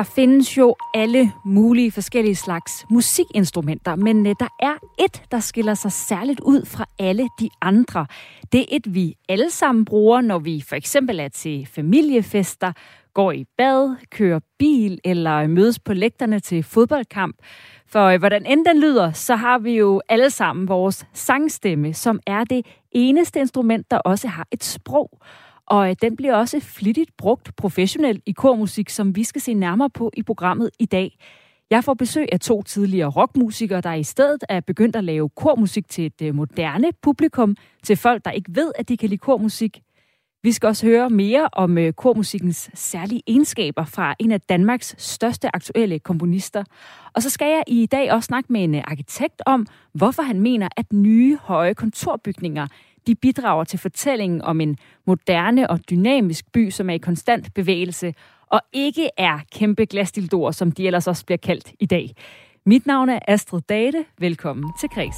Der findes jo alle mulige forskellige slags musikinstrumenter, men øh, der er et, der skiller sig særligt ud fra alle de andre. Det er et, vi alle sammen bruger, når vi for eksempel er til familiefester, går i bad, kører bil eller mødes på lægterne til fodboldkamp. For øh, hvordan end den lyder, så har vi jo alle sammen vores sangstemme, som er det eneste instrument, der også har et sprog. Og øh, den bliver også flittigt brugt professionelt i kormusik, som vi skal se nærmere på i programmet i dag. Jeg får besøg af to tidligere rockmusikere, der i stedet er begyndt at lave kormusik til et øh, moderne publikum, til folk, der ikke ved, at de kan lide kormusik. Vi skal også høre mere om øh, kormusikkens særlige egenskaber fra en af Danmarks største aktuelle komponister. Og så skal jeg i dag også snakke med en øh, arkitekt om, hvorfor han mener, at nye høje kontorbygninger de bidrager til fortællingen om en moderne og dynamisk by, som er i konstant bevægelse, og ikke er kæmpe glasdildorer, som de ellers også bliver kaldt i dag. Mit navn er Astrid Date. Velkommen til Kreds.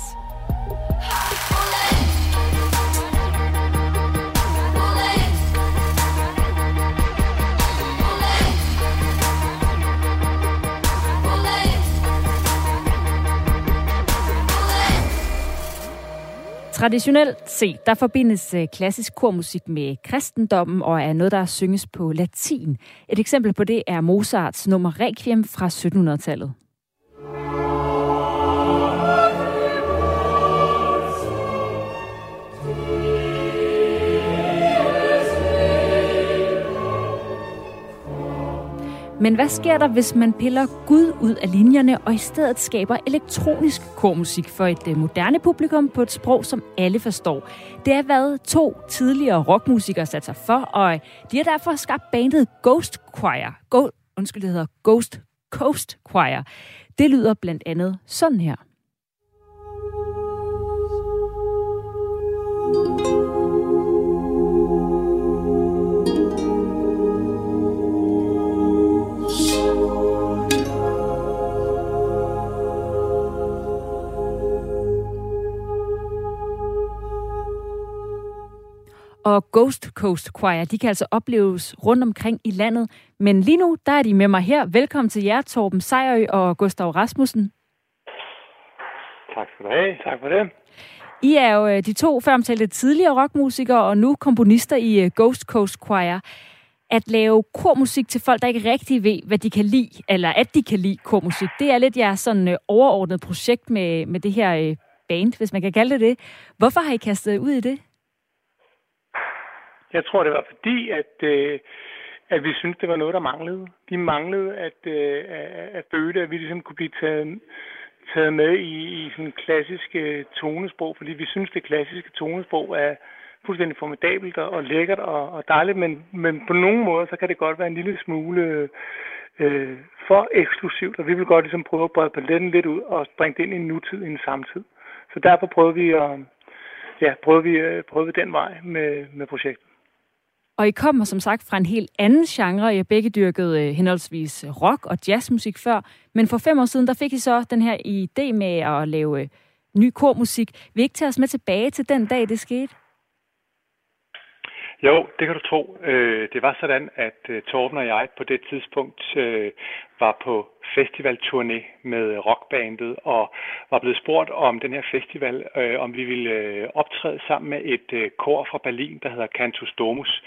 Traditionelt set, der forbindes øh, klassisk kormusik med kristendommen og er noget, der synges på latin. Et eksempel på det er Mozarts nummer Requiem fra 1700-tallet. Men hvad sker der, hvis man piller Gud ud af linjerne og i stedet skaber elektronisk kormusik for et øh, moderne publikum på et sprog, som alle forstår? Det er hvad to tidligere rockmusikere sat sig for, og øh, de har derfor skabt bandet Ghost Choir. Go- Undskyld, det hedder Ghost Coast Choir. Det lyder blandt andet sådan her. Og Ghost Coast Choir, de kan altså opleves rundt omkring i landet. Men lige nu, der er de med mig her. Velkommen til jer, Torben Sejrø og Gustav Rasmussen. Tak skal du have. Tak for det. I er jo øh, de to føromtalte tidligere rockmusikere og nu komponister i øh, Ghost Coast Choir. At lave kormusik til folk, der ikke rigtig ved, hvad de kan lide, eller at de kan lide kormusik, det er lidt jeres sådan øh, overordnet projekt med, med det her band, hvis man kan kalde det det. Hvorfor har I kastet ud i det? Jeg tror, det var fordi, at, øh, at vi syntes, det var noget, der manglede. Vi manglede at, øh, at føle, at vi ligesom kunne blive taget, taget med i, i sådan klassiske øh, tonesprog, fordi vi synes, det klassiske tonesprog er fuldstændig formidabelt og, og lækkert og, og dejligt, men, men på nogle måder, så kan det godt være en lille smule øh, for eksklusivt, og vi vil godt ligesom prøve at brede paletten lidt ud og bringe det ind i en nutid, i en samtid. Så derfor prøvede vi at, ja, prøvede vi, øh, prøvede vi den vej med, med projektet. Og I kommer som sagt fra en helt anden genre. I har begge dyrket øh, henholdsvis øh, rock og jazzmusik før. Men for fem år siden, der fik I så den her idé med at lave øh, ny kormusik. Vil I ikke tage os med tilbage til den dag, det skete? Jo, det kan du tro. Øh, det var sådan, at øh, Torben og jeg på det tidspunkt øh, var på festivalturné med rockbandet og var blevet spurgt om den her festival, om vi ville optræde sammen med et kor fra Berlin, der hedder Cantus Domus.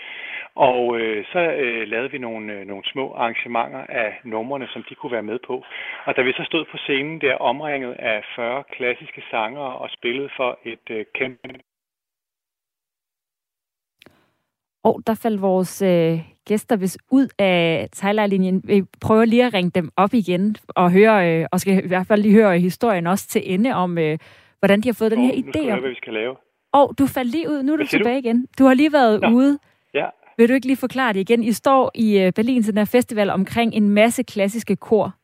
Og så lavede vi nogle, nogle små arrangementer af numrene, som de kunne være med på. Og da vi så stod på scenen der omringet af 40 klassiske sanger og spillede for et kæmpe Og der faldt vores øh, gæster hvis ud af Thailand-linjen. Vi prøver lige at ringe dem op igen og høre, øh, og skal i hvert fald lige høre historien også til ende om, øh, hvordan de har fået oh, den her idé. Nu høre, hvad vi skal lave. Og du faldt lige ud. Nu er du tilbage du? igen. Du har lige været Nå. ude. Ja. Vil du ikke lige forklare det igen? I står i øh, Berlin til den her festival omkring en masse klassiske kor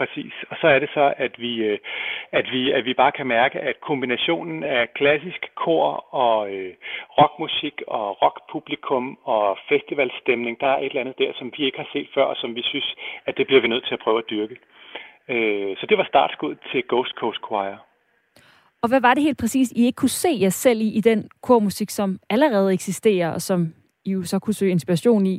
præcis. Og så er det så, at vi, øh, at vi, at vi bare kan mærke, at kombinationen af klassisk kor og øh, rockmusik og rockpublikum og festivalstemning, der er et eller andet der, som vi ikke har set før, og som vi synes, at det bliver vi nødt til at prøve at dyrke. Øh, så det var startskud til Ghost Coast Choir. Og hvad var det helt præcis, I ikke kunne se jer selv i, i den kormusik, som allerede eksisterer, og som I jo så kunne søge inspiration i?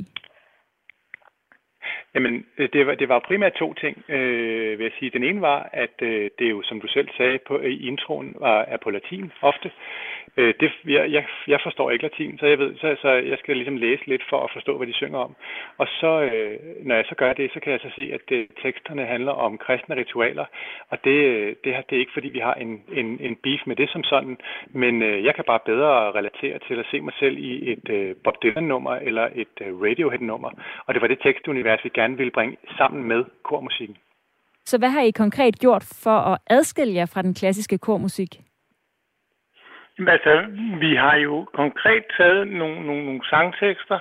Jamen, øh, det var, det var primært to ting, øh, vil jeg sige. Den ene var, at øh, det jo, som du selv sagde på, i introen, var, er på latin ofte. Øh, det, jeg, jeg, jeg forstår ikke latin, så jeg, ved, så, så jeg skal ligesom læse lidt for at forstå, hvad de synger om. Og så, øh, når jeg så gør det, så kan jeg så se, at det, teksterne handler om kristne ritualer. Og det, øh, det, det er ikke, fordi vi har en, en, en beef med det som sådan, men øh, jeg kan bare bedre relatere til at se mig selv i et øh, Bob Dylan-nummer eller et øh, Radiohead-nummer. Og det var det tekstunivers, vi gerne ville bringe sammen med kormusikken. Så hvad har I konkret gjort for at adskille jer fra den klassiske kormusik? Altså, vi har jo konkret taget nogle, nogle, nogle sangtekster,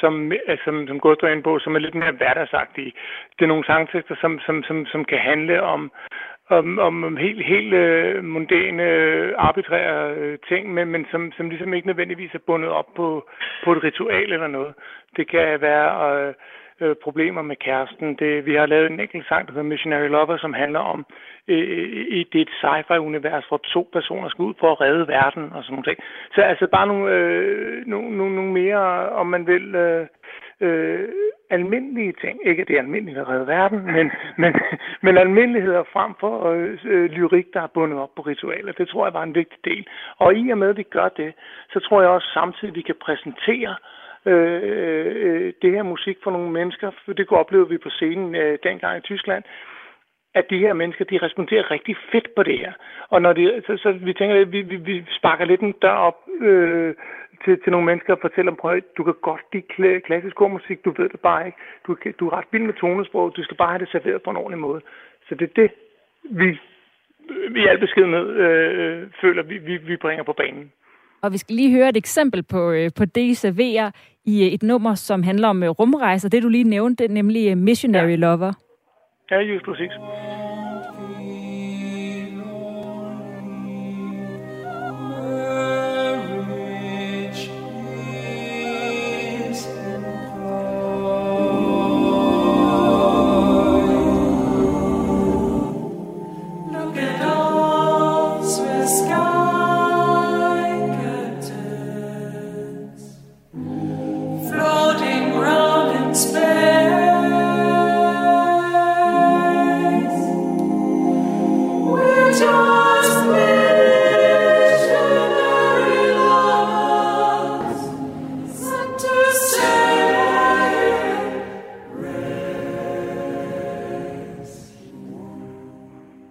som, som, som Gustav ind på, som er lidt mere hverdagsagtige. Det er nogle sangtekster, som, som, som, som kan handle om, om, om helt, helt uh, mundane, arbitrære uh, ting, men, men som, som ligesom ikke nødvendigvis er bundet op på, på et ritual eller noget. Det kan være... Uh, øh, problemer med kæresten. Det, vi har lavet en enkelt sang, der hedder Missionary Lover, som handler om øh, i det et sci-fi-univers, hvor to personer skal ud for at redde verden og sådan noget. Så altså bare nogle, øh, nogle, nogle, nogle mere, om man vil, øh, øh, almindelige ting. Ikke det er almindeligt at redde verden, men, men, men almindeligheder frem for øh, øh, lyrik, der er bundet op på ritualer. Det tror jeg var en vigtig del. Og i og med, at vi gør det, så tror jeg også samtidig, at vi kan præsentere Øh, Øh, øh, det her musik for nogle mennesker, for det oplevede vi på scenen øh, dengang i Tyskland, at de her mennesker, de responderer rigtig fedt på det her. Og når de, så, så vi tænker, at vi, vi, vi sparker lidt en dør op øh, til, til nogle mennesker og fortæller dem, prøv, du kan godt lide klassisk musik, du ved det bare ikke. Du, du er ret vild med tonesprog, du skal bare have det serveret på en ordentlig måde. Så det er det, vi øh, i al beskedenhed øh, føler, vi, vi, vi bringer på banen. Og vi skal lige høre et eksempel på, øh, på det, I serverer i øh, et nummer, som handler om øh, rumrejser. Det, du lige nævnte, nemlig Missionary ja. Lover. Ja, just præcis.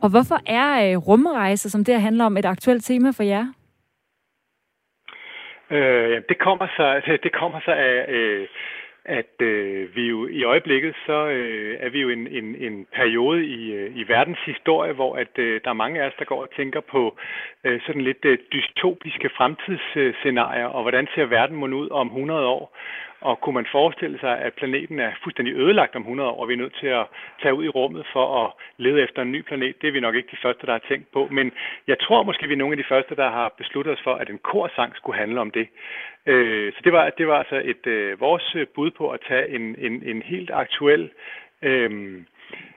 Og hvorfor er øh, rumrejser, som det her handler om, et aktuelt tema for jer? Øh, det kommer så, det kommer så af, øh, at øh, vi jo i øjeblikket så øh, er vi jo en, en, en periode i, øh, i verdens historie, hvor at øh, der er mange af os, der går og tænker på øh, sådan lidt øh, dystopiske fremtidsscenarier, og hvordan ser verden mon ud om 100 år? Og kunne man forestille sig, at planeten er fuldstændig ødelagt om 100 år, og vi er nødt til at tage ud i rummet for at lede efter en ny planet? Det er vi nok ikke de første, der har tænkt på. Men jeg tror måske, vi er nogle af de første, der har besluttet os for, at en korsang skulle handle om det. Øh, så det var, det var altså et, øh, vores øh, bud på at tage en, en, en helt aktuel øh,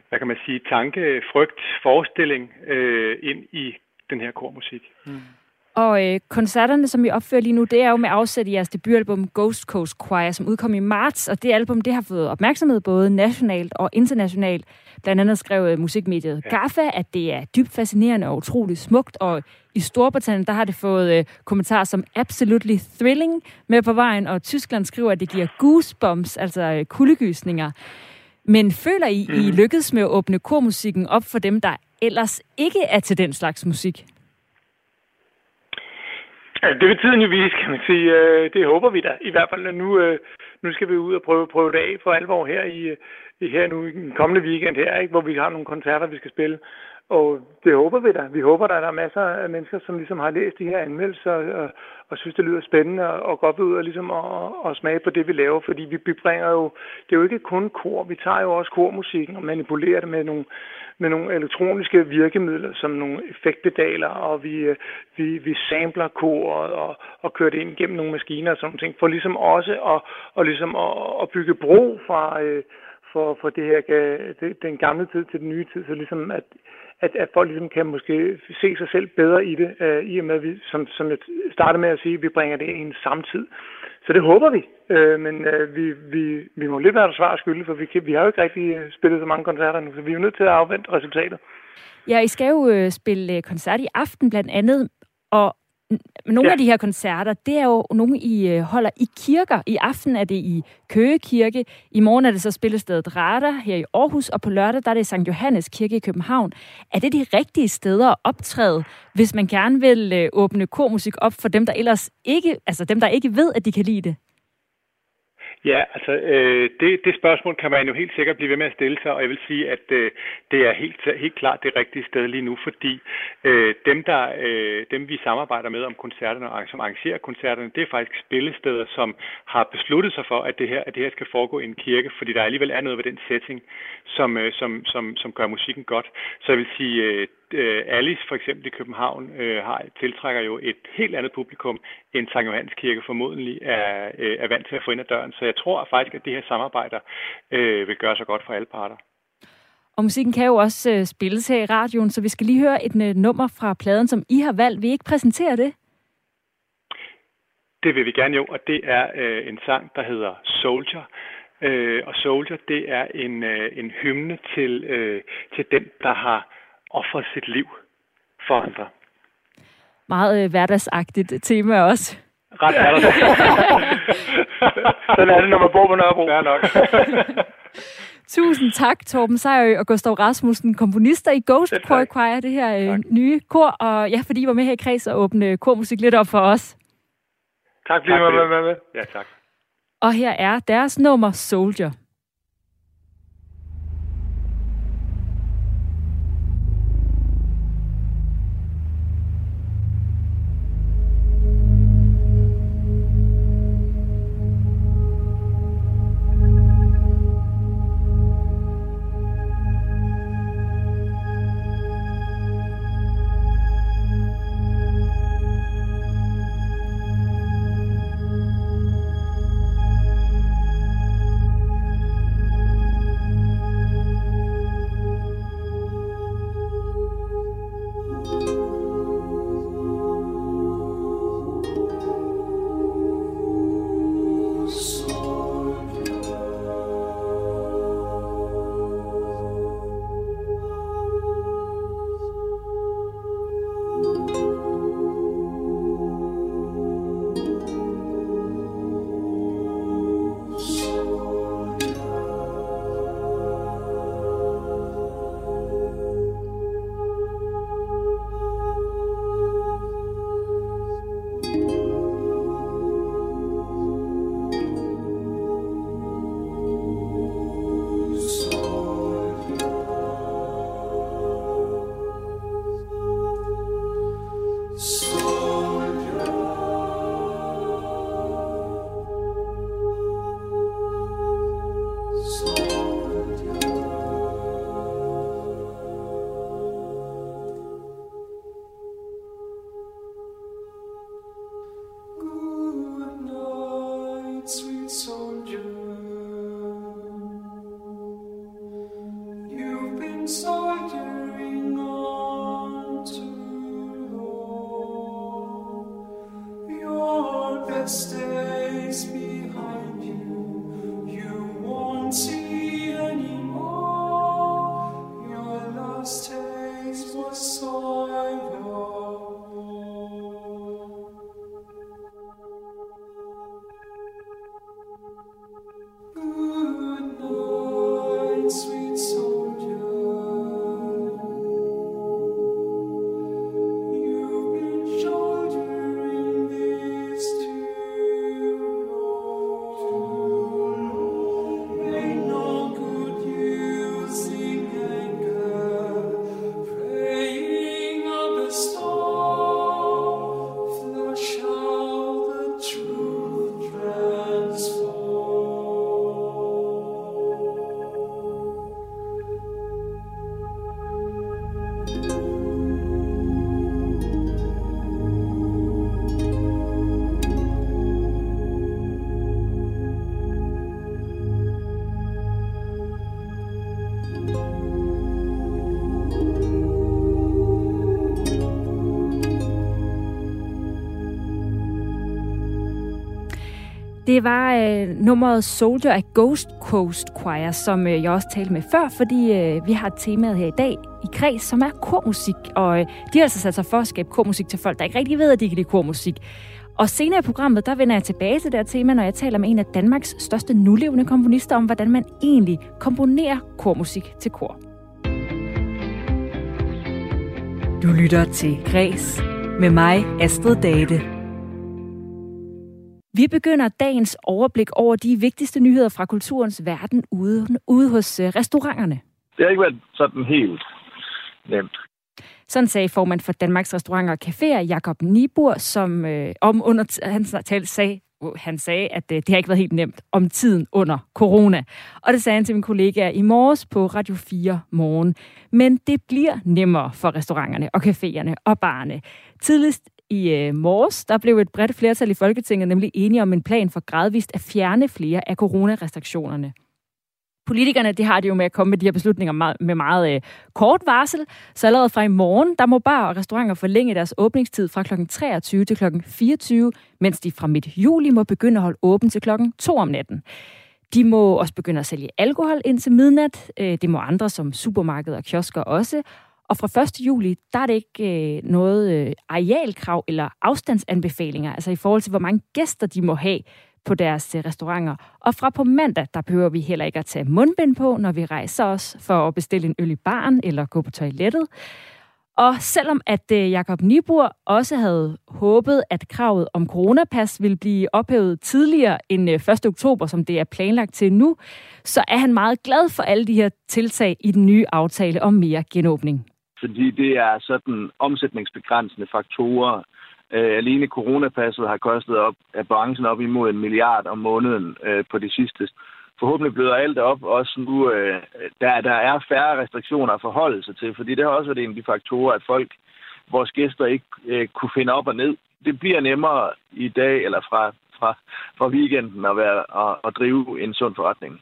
hvad kan man sige, tanke, frygt, forestilling øh, ind i den her kormusik. Mm. Og øh, koncerterne, som vi opfører lige nu, det er jo med afsæt i jeres debutalbum Ghost Coast Choir, som udkom i marts, og det album, det har fået opmærksomhed både nationalt og internationalt. Blandt andet skrev øh, musikmediet. GAFFA, at det er dybt fascinerende og utroligt smukt, og i Storbritannien, der har det fået øh, kommentarer som absolutely thrilling med på vejen, og Tyskland skriver, at det giver goosebumps, altså øh, kuldegysninger. Men føler I, mm. I mhm. lykkedes med at åbne kormusikken op for dem, der ellers ikke er til den slags musik? Det vil tiden jo vise, kan man sige. Øh, det håber vi da i hvert fald. Nu, øh, nu skal vi ud og prøve, prøve det af for alvor her i, øh, her nu i den kommende weekend her, ikke, hvor vi har nogle koncerter, vi skal spille. Og det håber vi da. Vi håber, at der er masser af mennesker, som ligesom har læst de her anmeldelser og, og synes, det lyder spændende og godt ud og, ligesom at, og smage på det, vi laver. Fordi vi bringer jo, det er jo ikke kun kor, vi tager jo også kormusikken og manipulerer det med nogle, med nogle elektroniske virkemidler, som nogle effektpedaler, og vi, øh, vi, vi sampler koret og, og kører det ind gennem nogle maskiner og sådan ting, for ligesom også at, og ligesom at, at bygge bro fra, øh, for, for det her, den gamle tid til den nye tid, så ligesom at, at, at folk ligesom kan måske se sig selv bedre i det, øh, i og med, at vi, som, som jeg startede med at sige, vi bringer det i en samtid. Så det håber vi, øh, men øh, vi, vi, vi må lidt være svar skylde, for vi, kan, vi har jo ikke rigtig øh, spillet så mange koncerter nu, så vi er jo nødt til at afvente resultatet. Ja, I skal jo øh, spille øh, koncert i aften blandt andet, og nogle ja. af de her koncerter, det er jo nogle, I øh, holder i kirker. I aften er det i Køge Kirke. I morgen er det så spillestedet Rada her i Aarhus, og på lørdag der er det Sankt Johannes Kirke i København. Er det de rigtige steder at optræde, hvis man gerne vil øh, åbne kormusik op for dem, der ellers ikke, altså dem, der ikke ved, at de kan lide det? Ja, altså øh, det, det spørgsmål kan man jo helt sikkert blive ved med at stille sig, og jeg vil sige, at øh, det er helt, helt klart det rigtige sted lige nu, fordi øh, dem, der, øh, dem vi samarbejder med om koncerterne og som arrangerer koncerterne, det er faktisk spillesteder, som har besluttet sig for, at det her, at det her skal foregå i en kirke, fordi der alligevel er noget ved den setting, som, øh, som, som, som gør musikken godt. Så jeg vil sige, øh, øh, Alice for eksempel i København øh, har, tiltrækker jo et helt andet publikum end Sankt Johannes Kirke formodentlig er, øh, er vant til at få ind ad døren. Så jeg tror faktisk, at det her samarbejder øh, vil gøre sig godt for alle parter. Og musikken kan jo også øh, spilles her i radioen, så vi skal lige høre et øh, nummer fra pladen, som I har valgt. Vil I ikke præsentere det? Det vil vi gerne jo, og det er øh, en sang, der hedder Soldier. Øh, og Soldier, det er en, øh, en hymne til, øh, til den, der har offre sit liv for andre. Meget øh, hverdagsagtigt tema også. Ret hverdagsagtigt. Sådan er det, når man bor på Nørrebro. Ja, nok. Tusind tak, Torben Sejrø og Gustav Rasmussen, komponister i Ghost Choir Choir, det her øh, nye kor. Og ja, fordi I var med her i kreds og åbne kormusik lidt op for os. Tak fordi I var med. med. Ja, tak. Og her er deres nummer Soldier. Det var øh, nummeret Soldier af Ghost Coast Choir, som øh, jeg også talte med før, fordi øh, vi har temaet her i dag i kreds, som er kormusik. Og øh, de har altså sat sig for at skabe kormusik til folk, der ikke rigtig ved, at de kan lide kormusik. Og senere i programmet, der vender jeg tilbage til det her tema, når jeg taler med en af Danmarks største nulevende komponister om, hvordan man egentlig komponerer kormusik til kor. Du lytter til Græs med mig, Astrid Date. Vi begynder dagens overblik over de vigtigste nyheder fra kulturens verden ude, ude hos øh, restauranterne. Det har ikke været sådan helt nemt. Sådan sagde formand for Danmarks Restauranter og Caféer, Jakob Nibur, som øh, om under han sagde, han sagde, at øh, det har ikke været helt nemt om tiden under corona. Og det sagde han til min kollega i morges på Radio 4 morgen. Men det bliver nemmere for restauranterne og caféerne og barne. Tidligst i øh, morges, der blev et bredt flertal i Folketinget nemlig enige om en plan for gradvist at fjerne flere af coronarestriktionerne. Politikerne de har det jo med at komme med de her beslutninger meget, med meget øh, kort varsel, så allerede fra i morgen, der må bar og restauranter forlænge deres åbningstid fra kl. 23 til kl. 24, mens de fra midt juli må begynde at holde åben til kl. 2 om natten. De må også begynde at sælge alkohol indtil midnat. Øh, det må andre som supermarkeder og kiosker også. Og fra 1. juli, der er det ikke øh, noget øh, arealkrav eller afstandsanbefalinger, altså i forhold til, hvor mange gæster de må have på deres øh, restauranter. Og fra på mandag, der behøver vi heller ikke at tage mundbind på, når vi rejser os for at bestille en øl i baren eller gå på toilettet. Og selvom at øh, Jakob Nibur også havde håbet, at kravet om coronapas ville blive ophævet tidligere end øh, 1. Oktober, som det er planlagt til nu, så er han meget glad for alle de her tiltag i den nye aftale om mere genåbning. Fordi det er sådan omsætningsbegrænsende faktorer, Øh, alene coronapasset har kostet op, af branchen op imod en milliard om måneden øh, på det sidste. Forhåbentlig bløder alt op, også nu, øh, der, der er færre restriktioner at forholde sig til, fordi det har også været en af de faktorer, at folk, vores gæster ikke øh, kunne finde op og ned. Det bliver nemmere i dag, eller fra, fra, fra weekenden, at, være, at, at drive en sund forretning.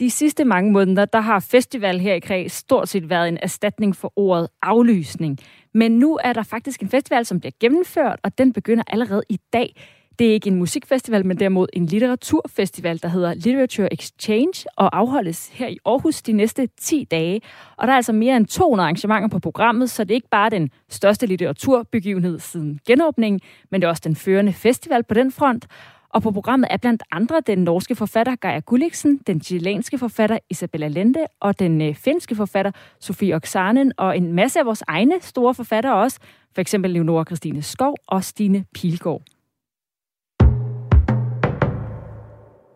De sidste mange måneder, der har festival her i Kreds stort set været en erstatning for ordet aflysning. Men nu er der faktisk en festival, som bliver gennemført, og den begynder allerede i dag. Det er ikke en musikfestival, men derimod en litteraturfestival, der hedder Literature Exchange, og afholdes her i Aarhus de næste 10 dage. Og der er altså mere end 200 arrangementer på programmet, så det er ikke bare den største litteraturbegivenhed siden genåbningen, men det er også den førende festival på den front. Og på programmet er blandt andre den norske forfatter Gaia Gulliksen, den chilenske forfatter Isabella Lende og den øh, finske forfatter Sofie Oksanen og en masse af vores egne store forfattere også, for eksempel Leonora Christine Skov og Stine Pilgaard.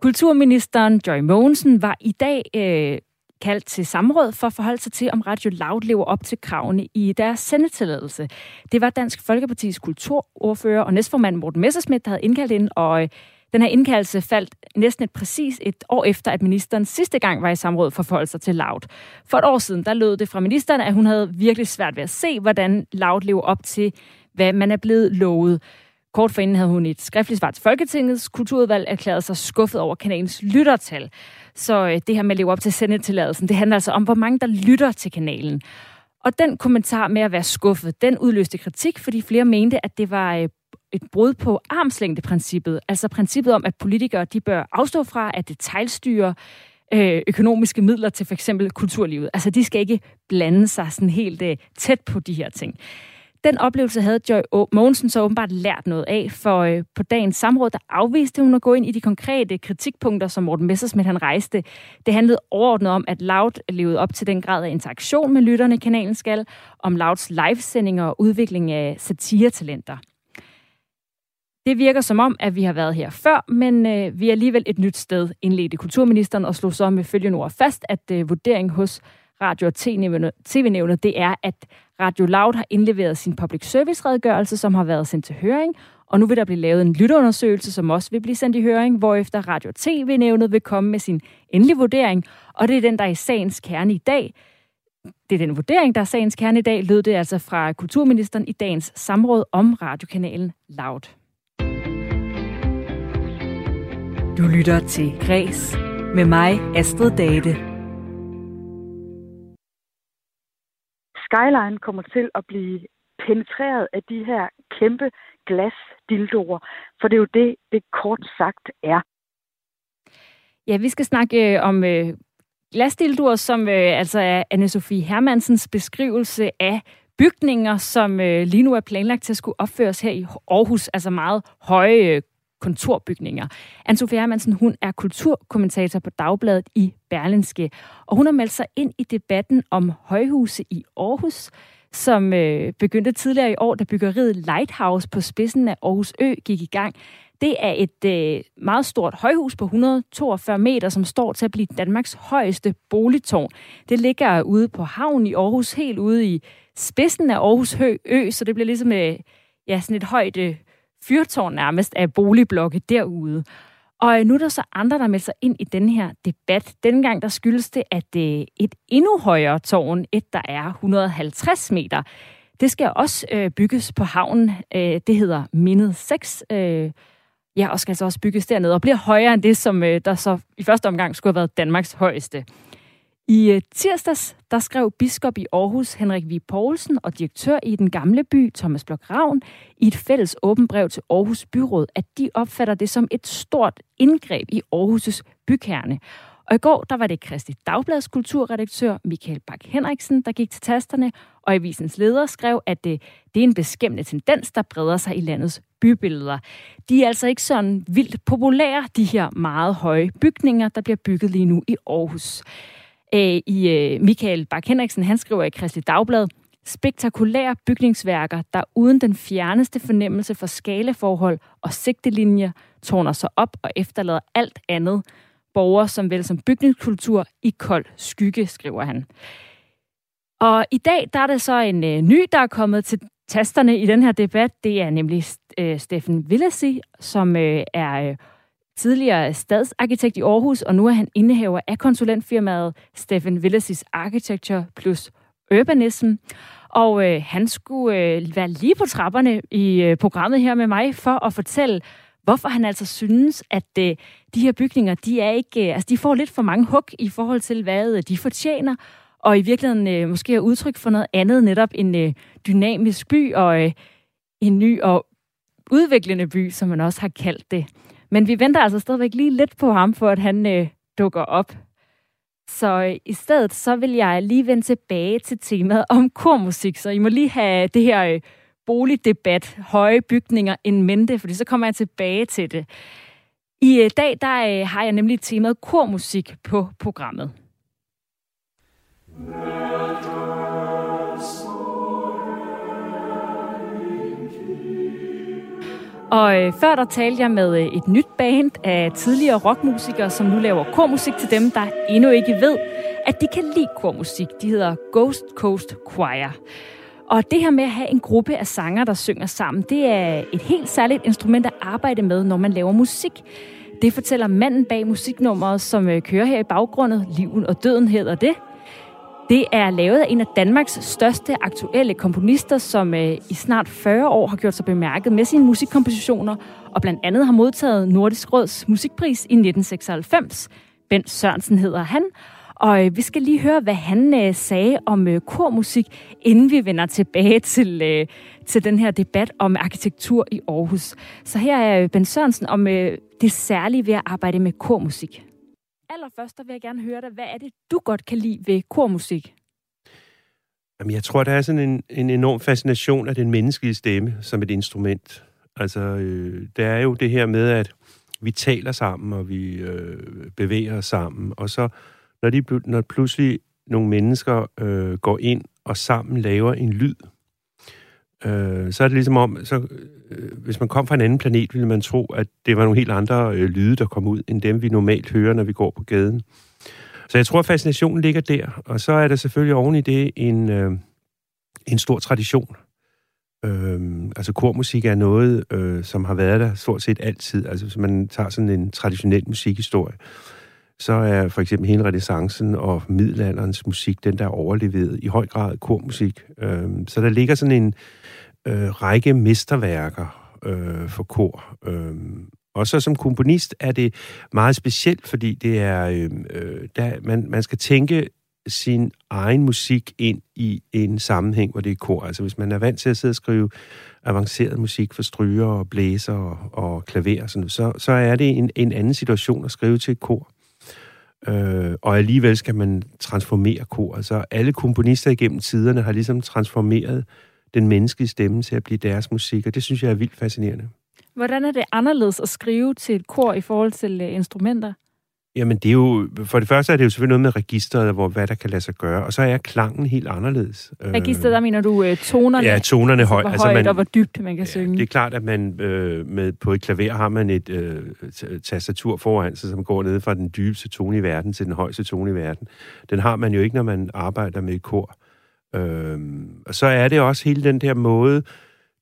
Kulturministeren Joy Mogensen var i dag øh, kaldt til samråd for at forholde sig til, om Radio Loud lever op til kravene i deres sendetilladelse. Det var Dansk Folkepartis kulturordfører og næstformand Morten Messersmith, der havde indkaldt ind, og øh, den her indkaldelse faldt næsten et præcis et år efter, at ministeren sidste gang var i samråd for forhold sig til Loud. For et år siden, der lød det fra ministeren, at hun havde virkelig svært ved at se, hvordan Loud lever op til, hvad man er blevet lovet. Kort forinden havde hun i et skriftligt svar til Folketingets kulturudvalg erklæret sig skuffet over kanalens lyttertal. Så øh, det her med at leve op til sendetilladelsen, det handler altså om, hvor mange der lytter til kanalen. Og den kommentar med at være skuffet, den udløste kritik, fordi flere mente, at det var øh, et brud på armslængdeprincippet. Altså princippet om, at politikere de bør afstå fra at detaljstyre øh, økonomiske midler til for eksempel kulturlivet. Altså de skal ikke blande sig sådan helt øh, tæt på de her ting. Den oplevelse havde Joy Mogensen så åbenbart lært noget af, for øh, på dagens samråd, der afviste hun at gå ind i de konkrete kritikpunkter, som Morten Messersmith han rejste. Det handlede overordnet om, at Loud levede op til den grad af interaktion med lytterne, kanalen skal, om Louds livesendinger og udvikling af satiretalenter. Det virker som om, at vi har været her før, men øh, vi er alligevel et nyt sted, indledte kulturministeren og slog så med følgende ord fast, at øh, vurdering hos Radio- og TV-nævnet, det er, at Radio Loud har indleveret sin public service redegørelse, som har været sendt til høring, og nu vil der blive lavet en lytteundersøgelse, som også vil blive sendt i høring, hvorefter Radio- TV-nævnet vil komme med sin endelige vurdering, og det er den, der er i sagens kerne i dag. Det er den vurdering, der er sagens kerne i dag, lød det altså fra kulturministeren i dagens samråd om radiokanalen Loud. Du lytter til Græs med mig, Astrid Date. Skyline kommer til at blive penetreret af de her kæmpe glasdildoer, for det er jo det, det kort sagt er. Ja, vi skal snakke øh, om øh, glasdildoer, som øh, altså er Anne-Sophie Hermansens beskrivelse af bygninger, som øh, lige nu er planlagt til at skulle opføres her i Aarhus, altså meget høje øh, kontorbygninger. Anne-Sophie Hermansen, hun er kulturkommentator på Dagbladet i Berlinske, og hun har meldt sig ind i debatten om højhuse i Aarhus, som øh, begyndte tidligere i år, da byggeriet Lighthouse på spidsen af Aarhus Ø gik i gang. Det er et øh, meget stort højhus på 142 meter, som står til at blive Danmarks højeste boligtårn. Det ligger ude på havnen i Aarhus, helt ude i spidsen af Aarhus Ø, så det bliver ligesom øh, ja, sådan et højt øh, fyrtårn nærmest af boligblokke derude. Og øh, nu er der så andre, der melder sig ind i den her debat. Dengang der skyldes det, at øh, et endnu højere tårn, et der er 150 meter, det skal også øh, bygges på havnen. Øh, det hedder Mindet 6. Øh, ja, og skal altså også bygges dernede, og bliver højere end det, som øh, der så i første omgang skulle have været Danmarks højeste. I øh, tirsdags, der skrev biskop i Aarhus, Henrik V. Poulsen, og direktør i den gamle by, Thomas Blok Ravn, i et fælles åbent brev til Aarhus Byråd, at de opfatter det som et stort indgreb i Aarhus' bykerne. Og i går, der var det Kristi Dagblads kulturredaktør Michael Bak Henriksen, der gik til tasterne, og avisens leder skrev, at det, det er en beskæmmende tendens, der breder sig i landets bybilleder. De er altså ikke sådan vildt populære, de her meget høje bygninger, der bliver bygget lige nu i Aarhus. Øh, I øh, Michael Bak Henriksen, han skriver i Kristelig Dagblad, spektakulære bygningsværker, der uden den fjerneste fornemmelse for skaleforhold og sigtelinjer, tårner sig op og efterlader alt andet borgere som vel som bygningskultur i kold skygge, skriver han. Og i dag der er det så en øh, ny, der er kommet til tasterne i den her debat. Det er nemlig øh, Steffen Villesi, som øh, er øh, tidligere stadsarkitekt i Aarhus, og nu er han indehaver af konsulentfirmaet Steffen Villesis Architecture plus Urbanism. Og øh, han skulle øh, være lige på trapperne i øh, programmet her med mig for at fortælle, hvorfor han altså synes, at øh, de her bygninger, de er ikke, øh, altså de får lidt for mange hug i forhold til, hvad øh, de fortjener, og i virkeligheden øh, måske er udtryk for noget andet, netop en øh, dynamisk by og øh, en ny og udviklende by, som man også har kaldt det. Men vi venter altså stadigvæk lige lidt på ham, for at han øh, dukker op. Så øh, i stedet så vil jeg lige vende tilbage til temaet om kormusik, så I må lige have det her øh, boligdebat, høje bygninger en mente, fordi så kommer jeg tilbage til det. I øh, dag der øh, har jeg nemlig temaet kormusik på programmet. Og øh, før der talte jeg med øh, et nyt band af tidligere rockmusikere, som nu laver kormusik til dem, der endnu ikke ved, at de kan lide kormusik. De hedder Ghost Coast Choir. Og det her med at have en gruppe af sanger, der synger sammen, det er et helt særligt instrument at arbejde med, når man laver musik. Det fortæller manden bag musiknummeret, som øh, kører her i baggrunden. Liven og døden hedder det. Det er lavet af en af Danmarks største aktuelle komponister, som øh, i snart 40 år har gjort sig bemærket med sine musikkompositioner, og blandt andet har modtaget Nordisk Råds musikpris i 1996. Bent Sørensen hedder han, og øh, vi skal lige høre, hvad han øh, sagde om øh, kormusik, inden vi vender tilbage til, øh, til den her debat om arkitektur i Aarhus. Så her er øh, Bent Sørensen om øh, det særlige ved at arbejde med kormusik allerførst, der vil jeg gerne høre dig, hvad er det, du godt kan lide ved kormusik? Jamen, jeg tror, der er sådan en, en enorm fascination af den menneskelige stemme som et instrument. Altså, øh, der er jo det her med, at vi taler sammen, og vi øh, bevæger os sammen, og så når, de, når pludselig nogle mennesker øh, går ind og sammen laver en lyd, øh, så er det ligesom om, så, øh, hvis man kom fra en anden planet, ville man tro, at det var nogle helt andre øh, lyde, der kom ud, end dem, vi normalt hører, når vi går på gaden. Så jeg tror, at fascinationen ligger der. Og så er der selvfølgelig oven i det en, øh, en stor tradition. Øh, altså kormusik er noget, øh, som har været der stort set altid. Altså hvis man tager sådan en traditionel musikhistorie, så er for eksempel hele renaissancen og middelalderens musik, den der er overlevet i høj grad kormusik. Øh, så der ligger sådan en øh, Øh, række mesterværker øh, for kor. Øh, og så som komponist er det meget specielt, fordi det er, øh, øh, der, man, man skal tænke sin egen musik ind i en sammenhæng, hvor det er kor. Altså hvis man er vant til at sidde og skrive avanceret musik for stryger og blæser og, og klaver og sådan så, så er det en, en anden situation at skrive til et kor. Øh, og alligevel skal man transformere kor. Altså alle komponister igennem tiderne har ligesom transformeret den menneskelige stemme til at blive deres musik, og det synes jeg er vildt fascinerende. Hvordan er det anderledes at skrive til et kor i forhold til uh, instrumenter? Jamen, det er jo, for det første er det jo selvfølgelig noget med registret, hvor, hvad der kan lade sig gøre, og så er klangen helt anderledes. Øh, registret, der mener du uh, tonerne? Ja, tonerne højt. Hvor altså, højt man, og hvor dybt man kan ja, synge. Det er klart, at man øh, med, på et klaver har man et øh, tastatur foran sig, som går ned fra den dybeste tone i verden til den højeste tone i verden. Den har man jo ikke, når man arbejder med et kor. Øh, og så er det også hele den der måde,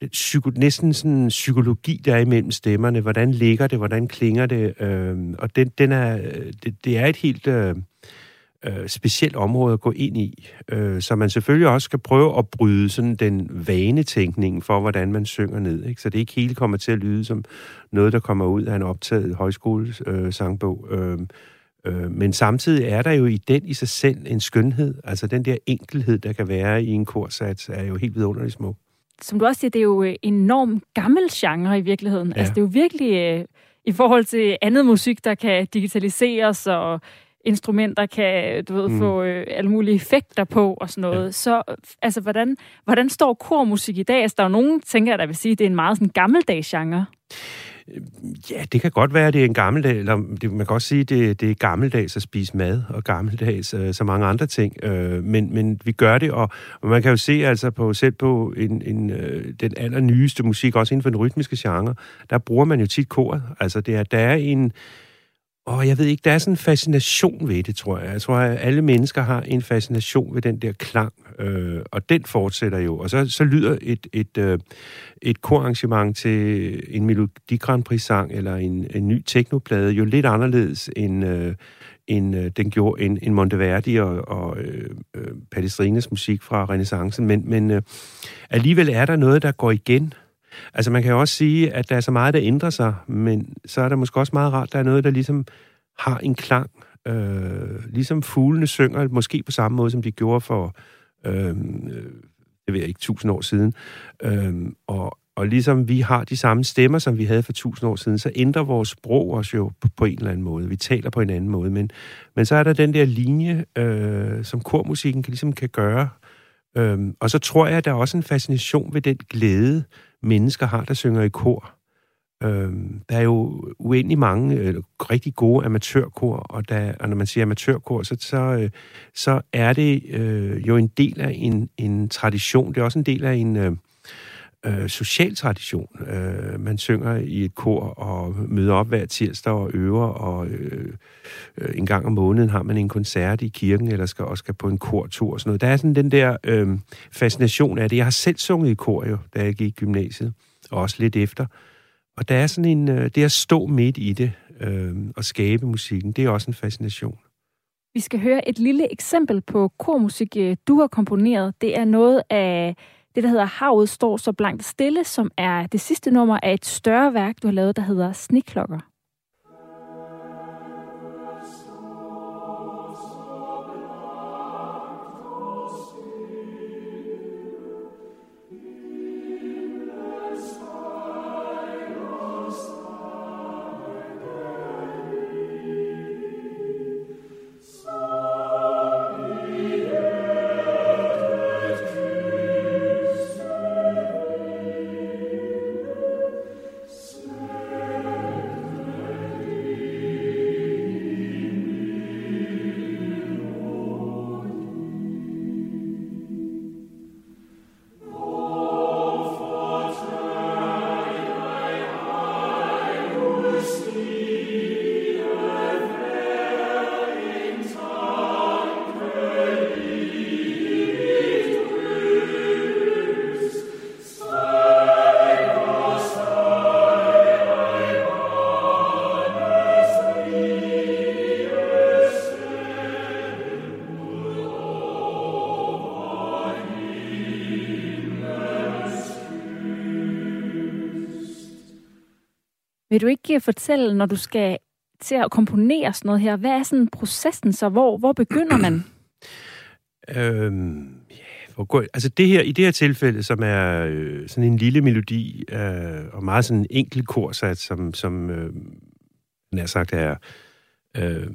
psyko, næsten sådan psykologi, der er imellem stemmerne. Hvordan ligger det? Hvordan klinger det? Øhm, og den, den er, det, det er et helt øh, øh, specielt område at gå ind i. Øh, så man selvfølgelig også skal prøve at bryde sådan den vanetænkning for, hvordan man synger ned. Ikke? Så det ikke hele kommer til at lyde som noget, der kommer ud af en optaget højskolesangbog. Øh, øh, men samtidig er der jo i den i sig selv en skønhed. Altså den der enkelhed, der kan være i en korsats, er jo helt vidunderligt smuk som du også siger, det er jo øh, en enorm gammel genre i virkeligheden. Ja. Altså, det er jo virkelig øh, i forhold til andet musik, der kan digitaliseres, og instrumenter kan, du ved, mm. få øh, alle mulige effekter på og sådan noget. Ja. Så altså, hvordan, hvordan står kormusik i dag? Altså, der er jo nogen, tænker jeg, der vil sige, at det er en meget sådan gammeldags genre. Ja, det kan godt være, at det er en gammeldag, eller det, man kan også sige, at det, det er gammeldags at spise mad, og gammeldags øh, så mange andre ting. Øh, men, men vi gør det, og, og man kan jo se altså på, selv på en, en, øh, den allernyeste musik, også inden for den rytmiske genre, der bruger man jo tit koret. Altså, det er, der er en og jeg ved ikke, der er sådan en fascination ved det, tror jeg. Jeg tror, at alle mennesker har en fascination ved den der klang, øh, og den fortsætter jo. Og så, så lyder et, et, øh, et korarrangement til en Melodi Grand Prix-sang eller en, en ny teknoplade jo lidt anderledes end, øh, end øh, den gjorde en, en Monteverdi og, og øh, øh, Palestrines musik fra renaissancen. Men, men øh, alligevel er der noget, der går igen, Altså man kan jo også sige, at der er så meget, der ændrer sig, men så er der måske også meget rart, der er noget, der ligesom har en klang. Øh, ligesom fuglene synger, måske på samme måde, som de gjorde for, øh, øh det ved jeg ikke, tusind år siden. Øh, og, og ligesom vi har de samme stemmer, som vi havde for tusind år siden, så ændrer vores sprog os jo på, på en eller anden måde. Vi taler på en anden måde. Men, men så er der den der linje, øh, som kormusikken ligesom kan gøre. Øh, og så tror jeg, at der er også en fascination ved den glæde, mennesker har, der synger i kor. Øh, der er jo uendelig mange øh, rigtig gode amatørkor, og, der, og når man siger amatørkor, så, så, øh, så er det øh, jo en del af en, en tradition. Det er også en del af en øh, øh, social tradition. Øh, man synger i et kor og møder op hver tirsdag og øver, og øh, øh, en gang om måneden har man en koncert i kirken, eller skal også skal på en kortur og sådan noget. Der er sådan den der øh, fascination af det. Jeg har selv sunget i kor jo, da jeg gik i gymnasiet, og også lidt efter. Og der er sådan en, øh, det at stå midt i det øh, og skabe musikken, det er også en fascination. Vi skal høre et lille eksempel på kormusik, øh, du har komponeret. Det er noget af det, der hedder Havet står så blankt stille, som er det sidste nummer af et større værk, du har lavet, der hedder Sniklokker. Vil du ikke fortælle, når du skal til at komponere sådan noget her, hvad er sådan processen så? Hvor, hvor begynder man? Øhm, ja, hvor går, altså det her, i det her tilfælde, som er øh, sådan en lille melodi, øh, og meget sådan en enkel korsat, som, som øh, nær sagt er, øh,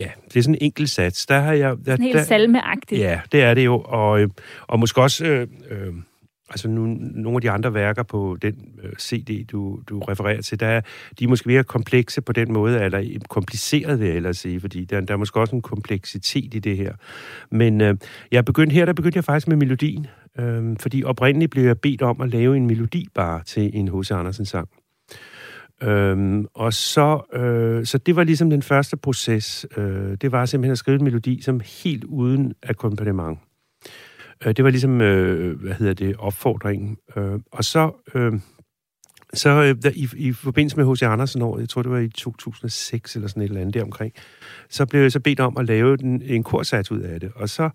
ja, det er sådan en enkel sats. Der har jeg... Der, Helt der, salmeagtigt. Ja, det er det jo, og, øh, og måske også... Øh, øh, altså nu, nogle af de andre værker på den øh, CD, du, du refererer til, der, de er måske mere komplekse på den måde, eller kompliceret vil jeg ellers sige, fordi der, der er måske også en kompleksitet i det her. Men øh, jeg begyndte her, der begyndte jeg faktisk med melodien, øh, fordi oprindeligt blev jeg bedt om at lave en melodi bare til en H.C. Andersen-sang. Øhm, og så, øh, så det var ligesom den første proces. Øh, det var simpelthen at skrive en melodi, som helt uden akkompagnement. Øh, det var ligesom, øh, hvad hedder det, opfordringen. Øh, og så, øh, så øh, der, i, i forbindelse med H.C. Andersen år, jeg tror det var i 2006 eller sådan et eller andet deromkring, så blev jeg så bedt om at lave den, en korsats ud af det. Og så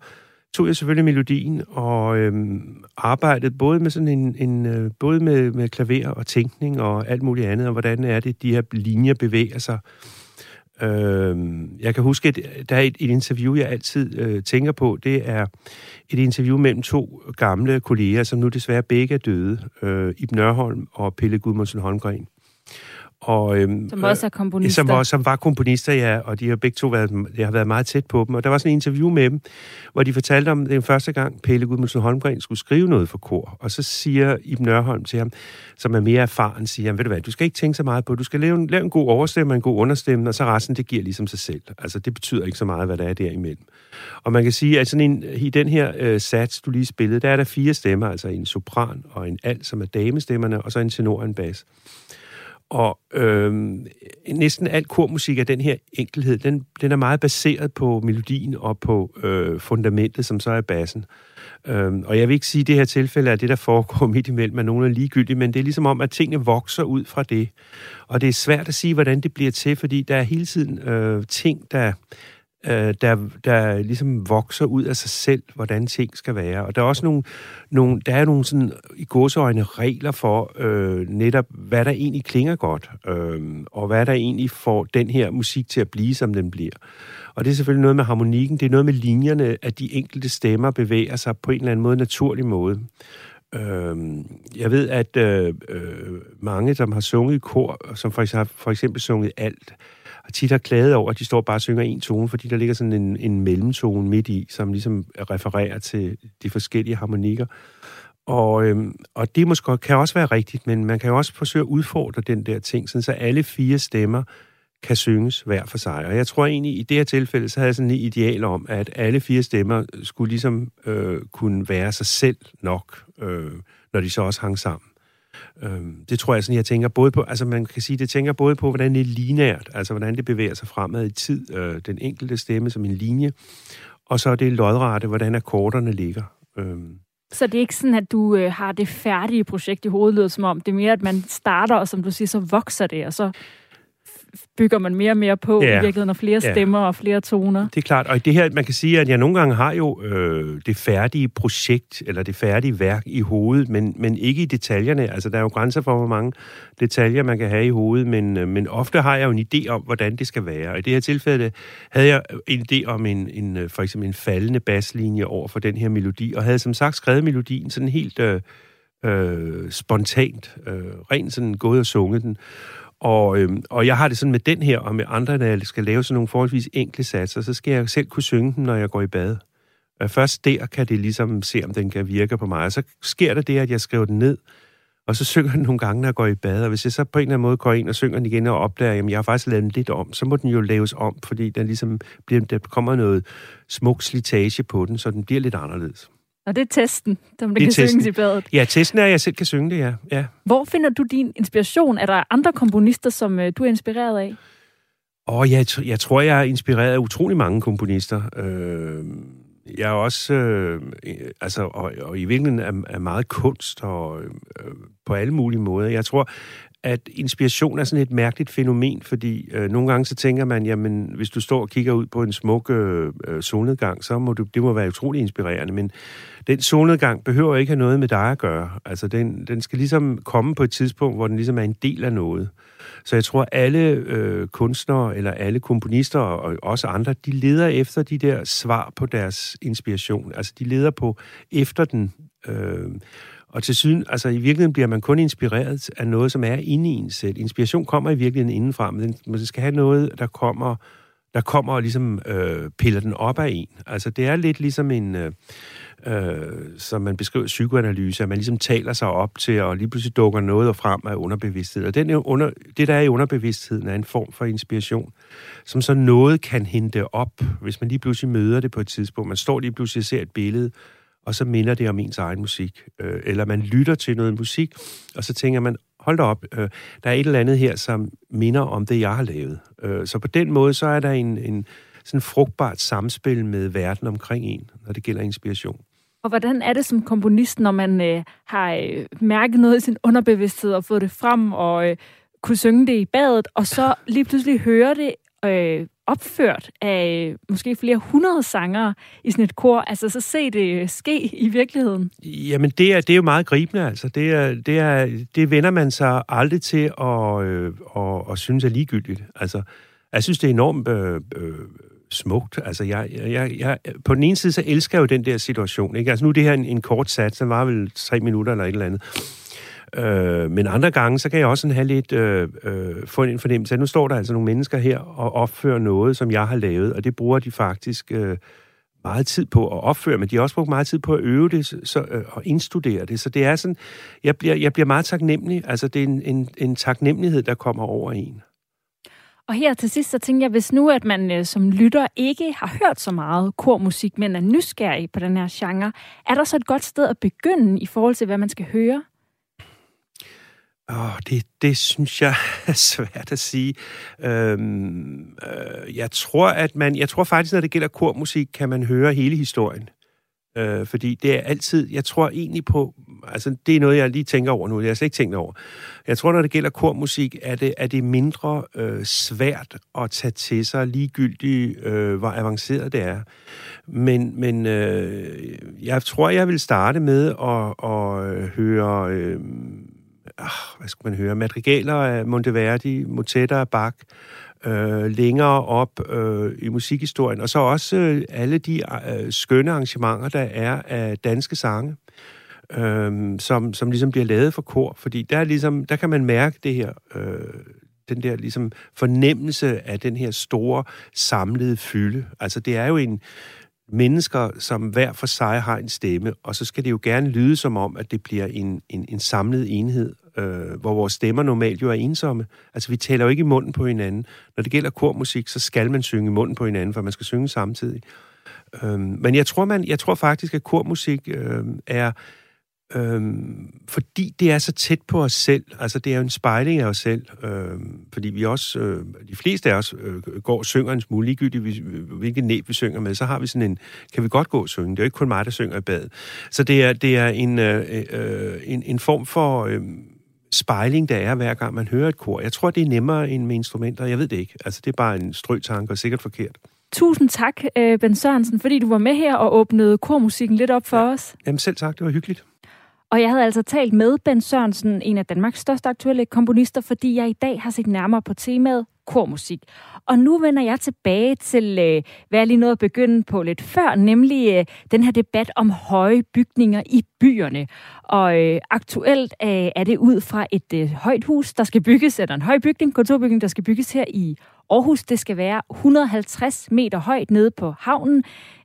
tog jeg selvfølgelig melodien og øhm, arbejdede både med sådan en, en øh, både med, med klaver og tænkning og alt muligt andet, og hvordan er det, de her linjer bevæger sig. Øh, jeg kan huske, at der er et, et interview, jeg altid øh, tænker på. Det er et interview mellem to gamle kolleger, som nu desværre begge er døde. Øh, Ib Nørholm og Pelle Gudmundsen Holmgren. Og, øhm, som også er komponister. Som, var, som var komponister, ja, og de har begge to været, jeg har været meget tæt på dem. Og der var sådan en interview med dem, hvor de fortalte om den første gang, Pelle Gudmundsen Holmgren skulle skrive noget for kor. Og så siger Iben Nørholm til ham, som er mere erfaren, siger han, ved du hvad, du skal ikke tænke så meget på, du skal lave en, lave en god overstemme og en god understemme, og så resten, det giver ligesom sig selv. Altså, det betyder ikke så meget, hvad der er derimellem. Og man kan sige, at sådan en, i den her øh, sats, du lige spillede, der er der fire stemmer, altså en sopran og en alt, som er damestemmerne, og så en tenor og en bas. Og øh, næsten al kormusik af den her enkelhed, den, den er meget baseret på melodien og på øh, fundamentet, som så er bassen. Øh, og jeg vil ikke sige, at det her tilfælde er det, der foregår midt imellem, at nogen er ligegyldige, men det er ligesom om, at tingene vokser ud fra det. Og det er svært at sige, hvordan det bliver til, fordi der er hele tiden øh, ting, der øh, der, der ligesom vokser ud af sig selv, hvordan ting skal være. Og der er også nogle, nogle der er nogle sådan, i godsøjne regler for øh, netop, hvad der egentlig klinger godt, øh, og hvad der egentlig får den her musik til at blive, som den bliver. Og det er selvfølgelig noget med harmonikken, det er noget med linjerne, at de enkelte stemmer bevæger sig på en eller anden måde, naturlig måde. Øh, jeg ved, at øh, øh, mange, som har sunget i kor, som for eksempel, for eksempel sunget alt, og tit har klaget over, at de står bare og synger en tone, fordi der ligger sådan en, en mellemtone midt i, som ligesom refererer til de forskellige harmonikker. Og, øhm, og det måske kan også være rigtigt, men man kan jo også forsøge at udfordre den der ting, sådan så alle fire stemmer kan synges hver for sig. Og jeg tror egentlig, i det her tilfælde, så havde jeg sådan et ideal om, at alle fire stemmer skulle ligesom øh, kunne være sig selv nok, øh, når de så også hang sammen. Øhm, det tror jeg sådan, jeg tænker både på, altså man kan sige, det tænker både på, hvordan det er linært, altså hvordan det bevæger sig fremad i tid, øh, den enkelte stemme som en linje, og så er det lodrette, hvordan akkorderne ligger. Øhm. Så det er ikke sådan, at du øh, har det færdige projekt i hovedet, som om det er mere, at man starter, og som du siger, så vokser det, og så bygger man mere og mere på ja. i virkeligheden, og flere stemmer ja. og flere toner. Det er klart, og i det her, man kan sige, at jeg nogle gange har jo øh, det færdige projekt, eller det færdige værk i hovedet, men, men ikke i detaljerne. Altså, der er jo grænser for, hvor mange detaljer man kan have i hovedet, men, øh, men ofte har jeg jo en idé om, hvordan det skal være. Og i det her tilfælde havde jeg en idé om en, en øh, for eksempel en faldende baslinje over for den her melodi, og havde som sagt skrevet melodien sådan helt øh, øh, spontant, øh, rent sådan gået og sunget den. Og, øhm, og jeg har det sådan med den her, og med andre, når jeg skal lave sådan nogle forholdsvis enkle satser, så skal jeg selv kunne synge den, når jeg går i bad. Og først der kan det ligesom se, om den kan virke på mig. Og så sker der det, at jeg skriver den ned, og så synger den nogle gange, når jeg går i bad. Og hvis jeg så på en eller anden måde går ind og synger den igen og opdager, at jeg har faktisk lavet den lidt om, så må den jo laves om, fordi den ligesom bliver, der kommer noget smuk slitage på den, så den bliver lidt anderledes. Og det er testen, som det, det kan testen. synges i badet. Ja, testen er, at jeg selv kan synge det, ja. ja. Hvor finder du din inspiration? Er der andre komponister, som uh, du er inspireret af? Åh, oh, jeg, jeg tror, jeg er inspireret af utrolig mange komponister. Øh, jeg er også, øh, altså, og, og i virkeligheden er, er meget kunst, og øh, på alle mulige måder. Jeg tror, at inspiration er sådan et mærkeligt fænomen, fordi øh, nogle gange så tænker man, jamen hvis du står og kigger ud på en smuk øh, øh, solnedgang, så må du, det må være utrolig inspirerende, men den solnedgang behøver ikke have noget med dig at gøre. Altså den, den skal ligesom komme på et tidspunkt, hvor den ligesom er en del af noget. Så jeg tror, alle øh, kunstnere eller alle komponister og også andre, de leder efter de der svar på deres inspiration. Altså de leder på efter den. Øh, og til syden, altså i virkeligheden bliver man kun inspireret af noget, som er inde i en selv. Inspiration kommer i virkeligheden indenfra, men man skal have noget, der kommer, der kommer og ligesom øh, piller den op af en. Altså det er lidt ligesom en, øh, øh, som man beskriver psykoanalyse, at man ligesom taler sig op til, og lige pludselig dukker noget frem af underbevidstheden. Og den under, det, der er i underbevidstheden, er en form for inspiration, som så noget kan hente op, hvis man lige pludselig møder det på et tidspunkt. Man står lige pludselig og ser et billede, og så minder det om ens egen musik. Øh, eller man lytter til noget musik, og så tænker man, hold da op, øh, der er et eller andet her, som minder om det, jeg har lavet. Øh, så på den måde, så er der en, en sådan frugtbart samspil med verden omkring en, når det gælder inspiration. Og hvordan er det som komponist, når man øh, har øh, mærket noget i sin underbevidsthed og fået det frem og øh, kunne synge det i badet, og så lige pludselig høre det øh, opført af øh, måske flere hundrede sangere i sådan et kor. Altså, så se det øh, ske i virkeligheden. Jamen, det er, det er jo meget gribende, altså. Det, er, det, er, det vender man sig aldrig til at, øh, at, at synes er ligegyldigt. Altså, jeg synes, det er enormt øh, øh, smukt. Altså, jeg, jeg, jeg, på den ene side, så elsker jeg jo den der situation. Ikke? Altså, nu er det her en, en kort sats, den var vel tre minutter eller et eller andet. Øh, men andre gange, så kan jeg også sådan have lidt øh, øh, få en fornemmelse af, nu står der altså nogle mennesker her og opfører noget, som jeg har lavet, og det bruger de faktisk øh, meget tid på at opføre, men de har også brugt meget tid på at øve det så, øh, og indstudere det. Så det er sådan, jeg bliver, jeg bliver meget taknemmelig. Altså, det er en, en, en taknemmelighed, der kommer over en. Og her til sidst, så tænker jeg, hvis nu, at man øh, som lytter ikke har hørt så meget kormusik, men er nysgerrig på den her genre, er der så et godt sted at begynde i forhold til, hvad man skal høre? Oh, det, det synes jeg er svært at sige. Øhm, øh, jeg tror, at man, jeg tror faktisk, når det gælder kormusik, kan man høre hele historien. Øh, fordi det er altid, jeg tror egentlig på, altså det er noget, jeg lige tænker over nu, det har jeg slet ikke tænkt over. Jeg tror, når det gælder kormusik, er det, er det mindre øh, svært at tage til sig ligegyldigt, øh, hvor avanceret det er. Men, men øh, jeg tror, jeg vil starte med at, at øh, høre... Øh, ah, hvad skal man høre, madrigaler af Monteverdi, motetter af Bach, øh, længere op øh, i musikhistorien, og så også øh, alle de øh, skønne arrangementer, der er af danske sange, øh, som, som ligesom bliver lavet for kor, fordi der, ligesom, der kan man mærke det her, øh, den der ligesom fornemmelse af den her store samlede fylde. Altså det er jo en mennesker, som hver for sig har en stemme, og så skal det jo gerne lyde som om, at det bliver en, en, en samlet enhed, øh, hvor vores stemmer normalt jo er ensomme. Altså, vi taler jo ikke i munden på hinanden. Når det gælder kormusik, så skal man synge i munden på hinanden, for man skal synge samtidig. Øh, men jeg tror, man, jeg tror faktisk, at kormusik øh, er... Øhm, fordi det er så tæt på os selv, altså det er jo en spejling af os selv, øhm, fordi vi også, øh, de fleste af os øh, går og synger en smule, ligegyldigt hvilket næb vi synger med, så har vi sådan en, kan vi godt gå og synge, det er jo ikke kun mig, der synger i badet. Så det er, det er en, øh, øh, en, en form for, øh, spejling, der er, hver gang man hører et kor. Jeg tror, det er nemmere end med instrumenter. Jeg ved det ikke. Altså, det er bare en strøtanke og sikkert forkert. Tusind tak, øh, Ben Sørensen, fordi du var med her og åbnede kormusikken lidt op for ja. os. Jamen selv tak, det var hyggeligt. Og jeg havde altså talt med Ben Sørensen, en af Danmarks største aktuelle komponister, fordi jeg i dag har set nærmere på temaet kormusik. Og nu vender jeg tilbage til, øh, hvad jeg lige nåede at begynde på lidt før, nemlig øh, den her debat om høje bygninger i byerne. Og øh, aktuelt øh, er det ud fra et øh, højt hus, der skal bygges, eller en høj bygning, kontorbygning, der skal bygges her i Aarhus. Det skal være 150 meter højt nede på havnen.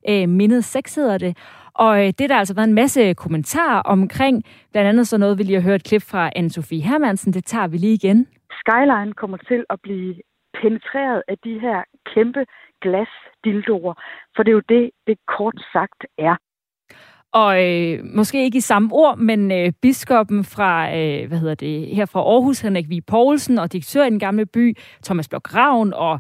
Øh, mindet 6 hedder det. Og øh, det der altså været en masse kommentarer omkring, blandt andet så noget, vi lige har hørt et klip fra Anne-Sophie Hermansen. Det tager vi lige igen. Skyline kommer til at blive penetreret af de her kæmpe glasdildoer, for det er jo det, det kort sagt er. Og øh, måske ikke i samme ord, men øh, biskoppen fra, øh, hvad hedder det, her fra Aarhus, Henrik V. Poulsen, og direktør i den gamle by, Thomas Blok Ravn, og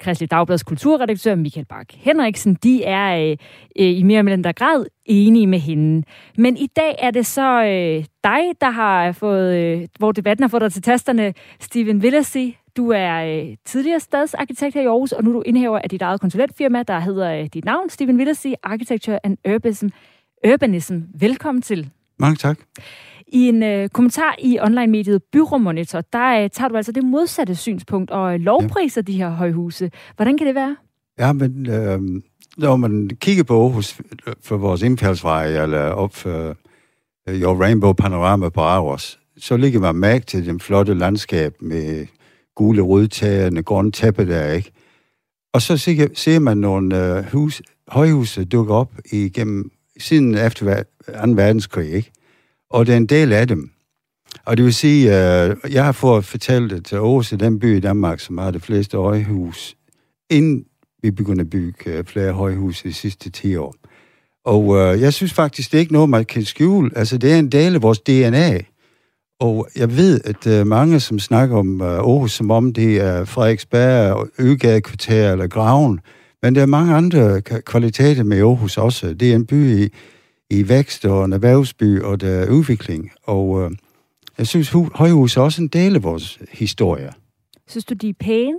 Kristelig Dagblads kulturredaktør Michael Bak Henriksen, de er øh, øh, i mere eller mindre grad enige med hende. Men i dag er det så øh, dig, der har fået, øh, hvor debatten har fået dig til tasterne, Steven Villasi. Du er øh, tidligere stadsarkitekt her i Aarhus, og nu er du indhæver af dit eget konsulentfirma, der hedder øh, dit navn, Steven Villasi, Architecture and Urbanism. Urbanism. Velkommen til. Mange tak. I en øh, kommentar i online-mediet Byromonitor, der øh, tager du altså det modsatte synspunkt og øh, lovpriser ja. de her højhuse. Hvordan kan det være? Ja, men øh, når man kigger på Aarhus for vores indfaldsvej, eller op for øh, Your Rainbow Panorama på Aarhus, så ligger man mærke til den flotte landskab med gule rødtagerne, grønne tæppe der, ikke? Og så ser, ser man nogle øh, hus, højhuse dukke op igennem siden efter 2. verdenskrig, ikke? og det er en del af dem. Og det vil sige, øh, jeg har fået fortalt det til Aarhus, den by i Danmark, som har det fleste højhus, inden vi begyndte at bygge øh, flere højhuse de sidste 10 år. Og øh, jeg synes faktisk, det er ikke noget, man kan skjule. Altså, det er en del af vores DNA. Og jeg ved, at øh, mange, som snakker om øh, Aarhus, som om det er Frederiksberg, Øgadekvarter eller Graven, men der er mange andre kvaliteter med Aarhus også. Det er en by i, i vækst og en erhvervsby og der er udvikling. Og øh, jeg synes, Højhus er også en del af vores historie. Synes du, de er pæne?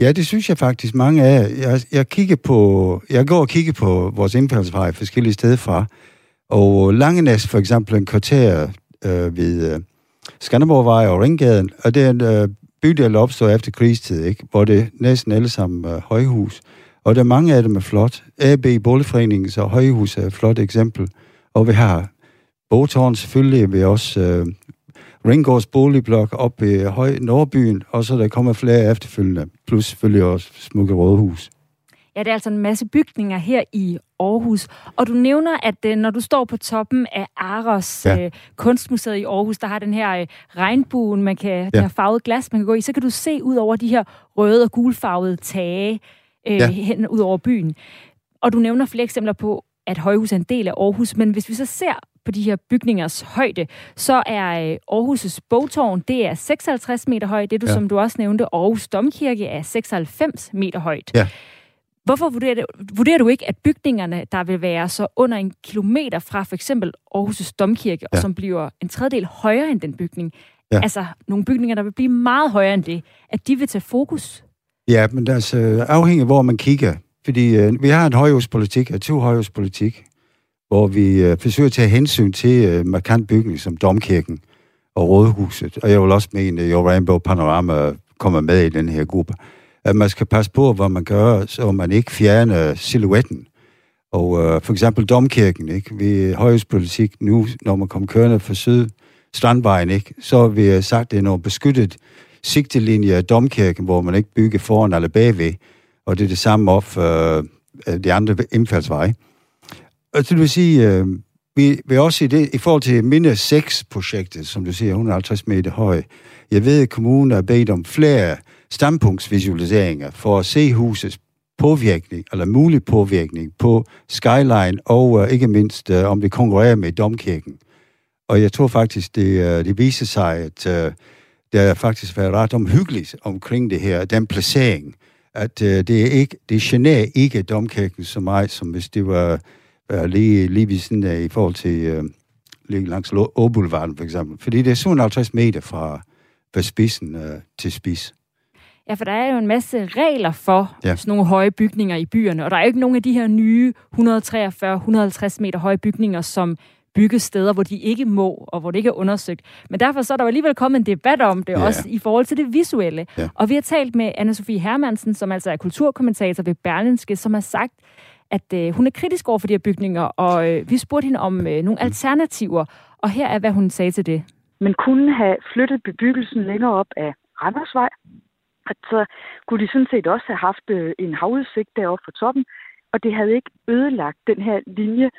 Ja, det synes jeg faktisk mange af. Jeg, jeg, kigger på, jeg går og kigger på vores indfaldsvej forskellige steder fra. Og Langenæs for eksempel en kvarter øh, ved øh, Skanderborgvej og Ringgaden, og det er en øh, bydel, der opstår efter krigstid, ikke? hvor det næsten alle sammen øh, højhus. Og der er mange af dem er flot. AB Boligforeningen, så Højhus er et flot eksempel. Og vi har Bogtårn selvfølgelig, vi også øh, Ringgårds boligblok op i Høj Nordbyen, og så der kommer flere efterfølgende, plus selvfølgelig også Smukke Rådhus. Ja, det er altså en masse bygninger her i Aarhus. Og du nævner, at øh, når du står på toppen af Aros ja. øh, kunstmuseet i Aarhus, der har den her øh, regnbuen, man kan, ja. den her farvet glas, man kan gå i, så kan du se ud over de her røde og gulfarvede tage, øh, ja. hen ud over byen. Og du nævner flere eksempler på, at højhus er en del af Aarhus, men hvis vi så ser på de her bygningers højde, så er øh, Aarhus' bogtårn, det er 56 meter højt. Det du, ja. som du også nævnte, Aarhus Domkirke er 96 meter højt. Ja. Hvorfor vurderer du, vurderer du ikke, at bygningerne, der vil være så under en kilometer fra for eksempel Aarhus' Domkirke, ja. og som bliver en tredjedel højere end den bygning, ja. altså nogle bygninger, der vil blive meget højere end det, at de vil tage fokus Ja, men altså afhængig af, hvor man kigger. Fordi øh, vi har en højhuspolitik, og to højhuspolitik, hvor vi øh, forsøger at tage hensyn til øh, markant bygning som Domkirken og Rådhuset. Og jeg vil også mene, at Your Rainbow Panorama kommer med i den her gruppe. At man skal passe på, hvad man gør, så man ikke fjerner silhuetten. Og øh, for eksempel Domkirken, ikke? Vi højhuspolitik nu, når man kommer kørende fra Syd Strandvejen, ikke? så har vi øh, sagt, at det er noget beskyttet sigtelinje af domkirken, hvor man ikke bygger foran eller bagved, og det er det samme op for øh, de andre indfaldsveje. Og det vil sige, øh, vi vi også i, det, i forhold til minde 6-projektet, som du siger, 150 meter høj, jeg ved, at kommunen har bedt om flere standpunktsvisualiseringer for at se husets påvirkning, eller mulig påvirkning på skyline, og uh, ikke mindst, uh, om det konkurrerer med domkirken. Og jeg tror faktisk, det, uh, det viser sig, at uh, der har faktisk været ret omhyggeligt omkring det her, den placering, at uh, det er ikke, det generer ikke domkirken så meget, som hvis det var uh, lige, lige ved siden af, i forhold til uh, lige langs Åboulevarden for eksempel. Fordi det er 57 meter fra, fra spidsen uh, til spids. Ja, for der er jo en masse regler for ja. sådan nogle høje bygninger i byerne, og der er jo ikke nogen af de her nye 143-150 meter høje bygninger, som bygge steder, hvor de ikke må, og hvor det ikke er undersøgt. Men derfor så er der jo alligevel kommet en debat om det, ja. også i forhold til det visuelle. Ja. Og vi har talt med anne Sofie Hermansen, som altså er kulturkommentator ved Berlinske, som har sagt, at øh, hun er kritisk over for de her bygninger, og øh, vi spurgte hende om øh, nogle alternativer, og her er, hvad hun sagde til det. Man kunne have flyttet bebyggelsen længere op af Randersvej, at så kunne de sådan set også have haft øh, en havudsigt deroppe på toppen, og det havde ikke ødelagt den her linje,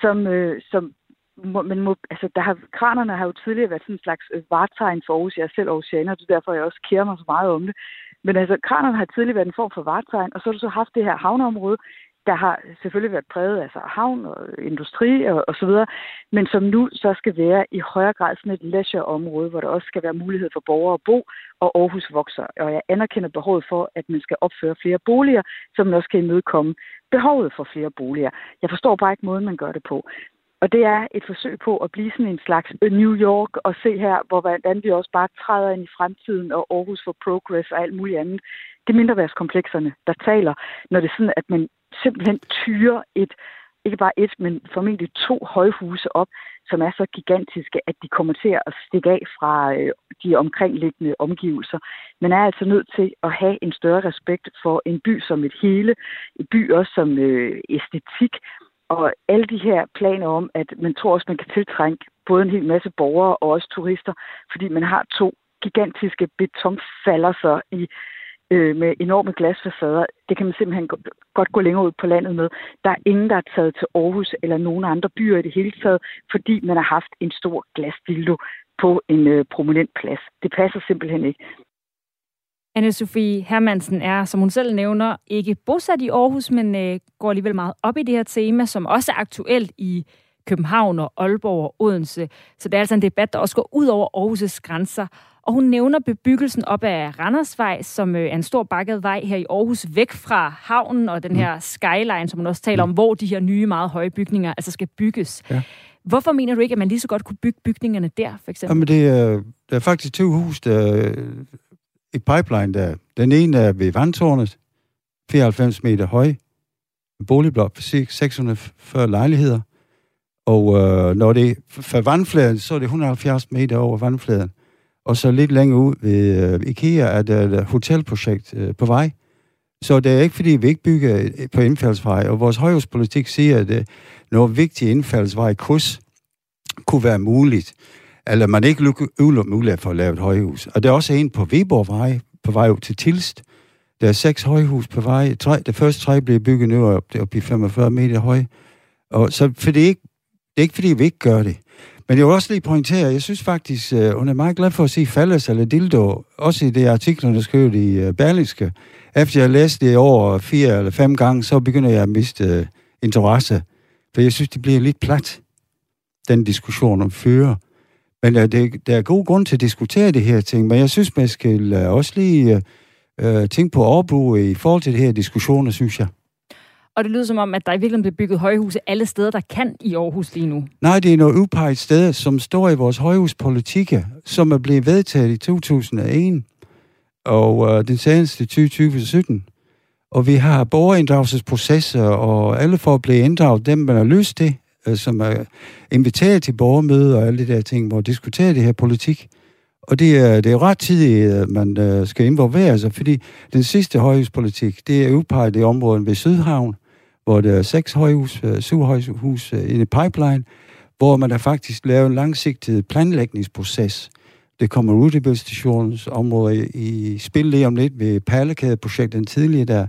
som, øh, som må, man må, altså, der har, kranerne har jo tidligere været sådan en slags øh, vartegn for Aarhus. Jeg er selv Aarhusianer, og det er derfor, jeg også kærer mig så meget om det. Men altså, kranerne har tidligere været en form for vartegn, og så har du så haft det her havneområde der har selvfølgelig været præget af altså havn og industri og, og så videre, men som nu så skal være i højere grad sådan et leisure-område, hvor der også skal være mulighed for borgere at bo, og Aarhus vokser. Og jeg anerkender behovet for, at man skal opføre flere boliger, som man også kan imødekomme behovet for flere boliger. Jeg forstår bare ikke måden, man gør det på. Og det er et forsøg på at blive sådan en slags New York og se her, hvor hvordan vi også bare træder ind i fremtiden og Aarhus for Progress og alt muligt andet. Det er mindreværdskomplekserne, der taler, når det er sådan, at man simpelthen tyrer et, ikke bare et, men formentlig to højhuse op, som er så gigantiske, at de kommer til at stikke af fra øh, de omkringliggende omgivelser. Man er altså nødt til at have en større respekt for en by som et hele, en by også som øh, æstetik, og alle de her planer om, at man tror også, man kan tiltrænge både en hel masse borgere og også turister, fordi man har to gigantiske betonfalderser i øh, med enorme glasfacader. Det kan man simpelthen godt gå længere ud på landet med. Der er ingen, der er taget til Aarhus eller nogen andre byer i det hele taget, fordi man har haft en stor glasdildo på en øh, prominent plads. Det passer simpelthen ikke. Anne-Sophie Hermansen er, som hun selv nævner, ikke bosat i Aarhus, men øh, går alligevel meget op i det her tema, som også er aktuelt i København og Aalborg og Odense. Så det er altså en debat, der også går ud over Aarhus' grænser. Og hun nævner bebyggelsen op ad Randersvej, som øh, er en stor bakket vej her i Aarhus, væk fra havnen og den her skyline, som hun også taler om, hvor de her nye, meget høje bygninger altså skal bygges. Ja. Hvorfor mener du ikke, at man lige så godt kunne bygge bygningerne der, for eksempel? Jamen, det er, der er faktisk to hus, der i pipeline der. Den ene er ved vandtårnet, 94 meter høj, en boligblok for 640 lejligheder. Og øh, når det er for vandfladen, så er det 170 meter over vandfladen. Og så lidt længere ud ved øh, IKEA er der et øh, hotelprojekt øh, på vej. Så det er ikke, fordi vi ikke bygger øh, på indfaldsvej. Og vores højhuspolitik siger, at øh, når vigtige indfaldsvej kryds kunne være muligt, eller man ikke udelukker mulighed for at lave et højhus. Og der er også en på Viborgvej, på vej ud til Tilst. Der er seks højhus på vej. Tre, det første tre bliver bygget nu op, det er op i 45 meter høj. Og så, for det er, ikke, det er ikke, fordi vi ikke gør det. Men jeg vil også lige pointere, jeg synes faktisk, uh, hun er meget glad for at se Fallas eller Dildo, også i det artikler, har skrev i uh, Berlingske. Efter jeg læste det over fire eller fem gange, så begynder jeg at miste uh, interesse. For jeg synes, det bliver lidt plat, den diskussion om fører. Men uh, det, der er god grund til at diskutere det her ting, men jeg synes, man skal uh, også lige uh, tænke på overbrug i forhold til det her diskussioner, synes jeg. Og det lyder som om, at der i virkeligheden bliver bygget højhuse alle steder, der kan i Aarhus lige nu. Nej, det er nogle udpeget sted, som står i vores højhuspolitik, som er blevet vedtaget i 2001, og øh, den seneste 2017. Og vi har borgerinddragelsesprocesser, og alle får at blive inddraget, dem man har lyst til, øh, som er inviteret til borgermøder og alle de der ting, hvor diskuterer det her politik. Og det er, det er ret tidligt, at man øh, skal involvere sig, fordi den sidste højhuspolitik, det er udpeget i området ved Sydhavn, hvor der er seks højhus, øh, syv højhus øh, i en pipeline, hvor man har faktisk lavet en langsigtet planlægningsproces. Det kommer Rutebilstationens område i spil lige om lidt ved Perlekædeprojektet den tidligere der.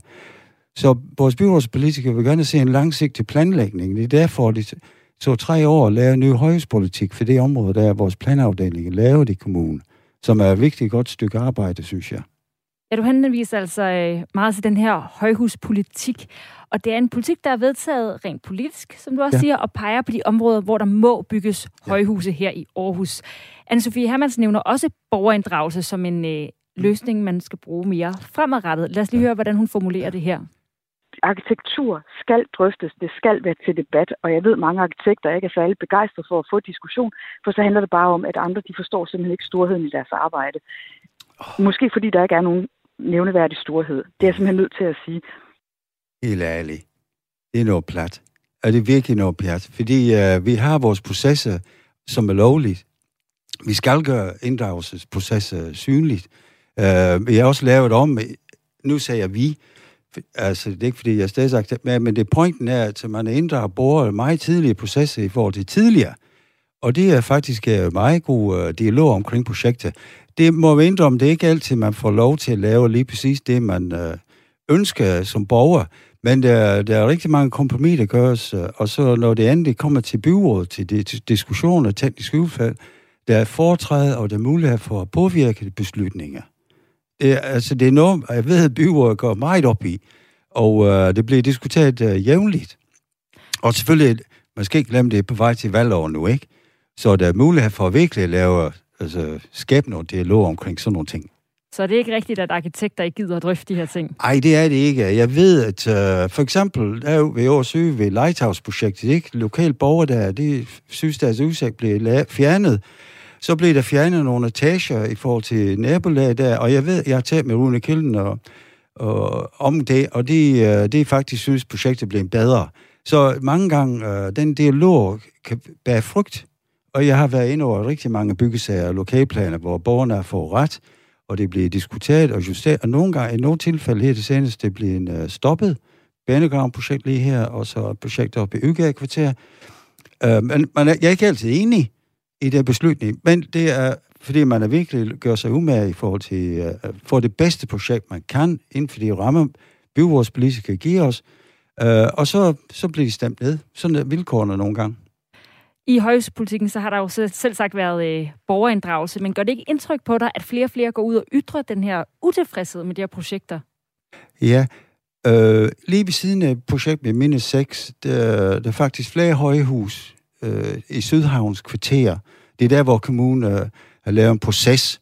Så vores byrådspolitikere vil gerne se en langsigtet planlægning. Det er derfor, det så tre år at lave ny højhuspolitik for det område, der er vores planafdeling lavet i kommunen, som er et vigtigt godt stykke arbejde, synes jeg. Ja, du henviser altså øh, meget til den her højhuspolitik, og det er en politik, der er vedtaget rent politisk, som du også ja. siger, og peger på de områder, hvor der må bygges ja. højhuse her i Aarhus. Anne-Sophie Hermansen nævner også borgerinddragelse som en øh, løsning, man skal bruge mere fremadrettet. Lad os lige høre, hvordan hun formulerer det her arkitektur skal drøftes, det skal være til debat, og jeg ved, at mange arkitekter ikke er særlig begejstrede for at få diskussion, for så handler det bare om, at andre de forstår simpelthen ikke storheden i deres arbejde. Måske fordi der ikke er nogen nævneværdig storhed. Det er jeg simpelthen nødt til at sige. Helt ærligt. Det er noget plat. Er det virkelig noget pjat? Fordi øh, vi har vores processer, som er lovligt. Vi skal gøre inddragelsesprocesser synligt. Øh, vi har også lavet om, nu siger jeg vi, altså det er ikke fordi, jeg stadig sagt, men det pointen er, at man inddrager borgere meget tidlige processer i forhold til tidligere. Og det er faktisk en meget god øh, dialog omkring projektet det må vi indrømme, det er ikke altid, man får lov til at lave lige præcis det, man øh, ønsker som borger. Men der, der er rigtig mange kompromiser, der gøres, øh, og så når det endelig kommer til byrådet, til, diskussioner til og teknisk udfald, der er foretræde, og der er mulighed for at påvirke beslutninger. Det, altså, det er noget, jeg ved, at byrådet går meget op i, Og øh, det bliver diskuteret øh, jævnligt. Og selvfølgelig, man skal ikke glemme det, på vej til valgår nu, ikke? Så der er mulighed for at virkelig lave, altså, skabe noget dialog omkring sådan nogle ting. Så det er ikke rigtigt, at arkitekter ikke gider at drøfte de her ting? Nej, det er det ikke. Jeg ved, at uh, for eksempel der er ved Årsø ved Lighthouse-projektet, ikke? Lokale borgere der, de synes, deres udsigt blev fjernet. Så blev der fjernet nogle etager i forhold til nabolag der, og jeg ved, jeg har talt med Rune Kilden og, og, om det, og de, uh, de faktisk synes, projektet blev bedre. Så mange gange, uh, den dialog kan bære frugt, og jeg har været inde over rigtig mange byggesager og lokalplaner, hvor borgerne har fået ret, og det bliver diskuteret og justeret, og nogle gange, i nogle tilfælde her det seneste, det bliver en, uh, øh, stoppet. Banegraven-projekt lige her, og så et projekt oppe i Ygade kvarter. Uh, men man er, jeg er ikke altid enig i det beslutning, men det er, fordi man er virkelig gør sig umage i forhold til øh, uh, for det bedste projekt, man kan, inden for de rammer, byvårdspolitikere giver os, uh, og så, så bliver de stemt ned. Sådan er vilkårene nogle gange. I højhedspolitikken så har der jo selv sagt været øh, borgerinddragelse, men gør det ikke indtryk på dig, at flere og flere går ud og ytrer den her utilfredshed med de her projekter? Ja, øh, lige ved siden af projekt med Minde 6, der, der er faktisk flere højhus øh, i Sydhavns kvarter. Det er der, hvor kommunen øh, har lavet en proces,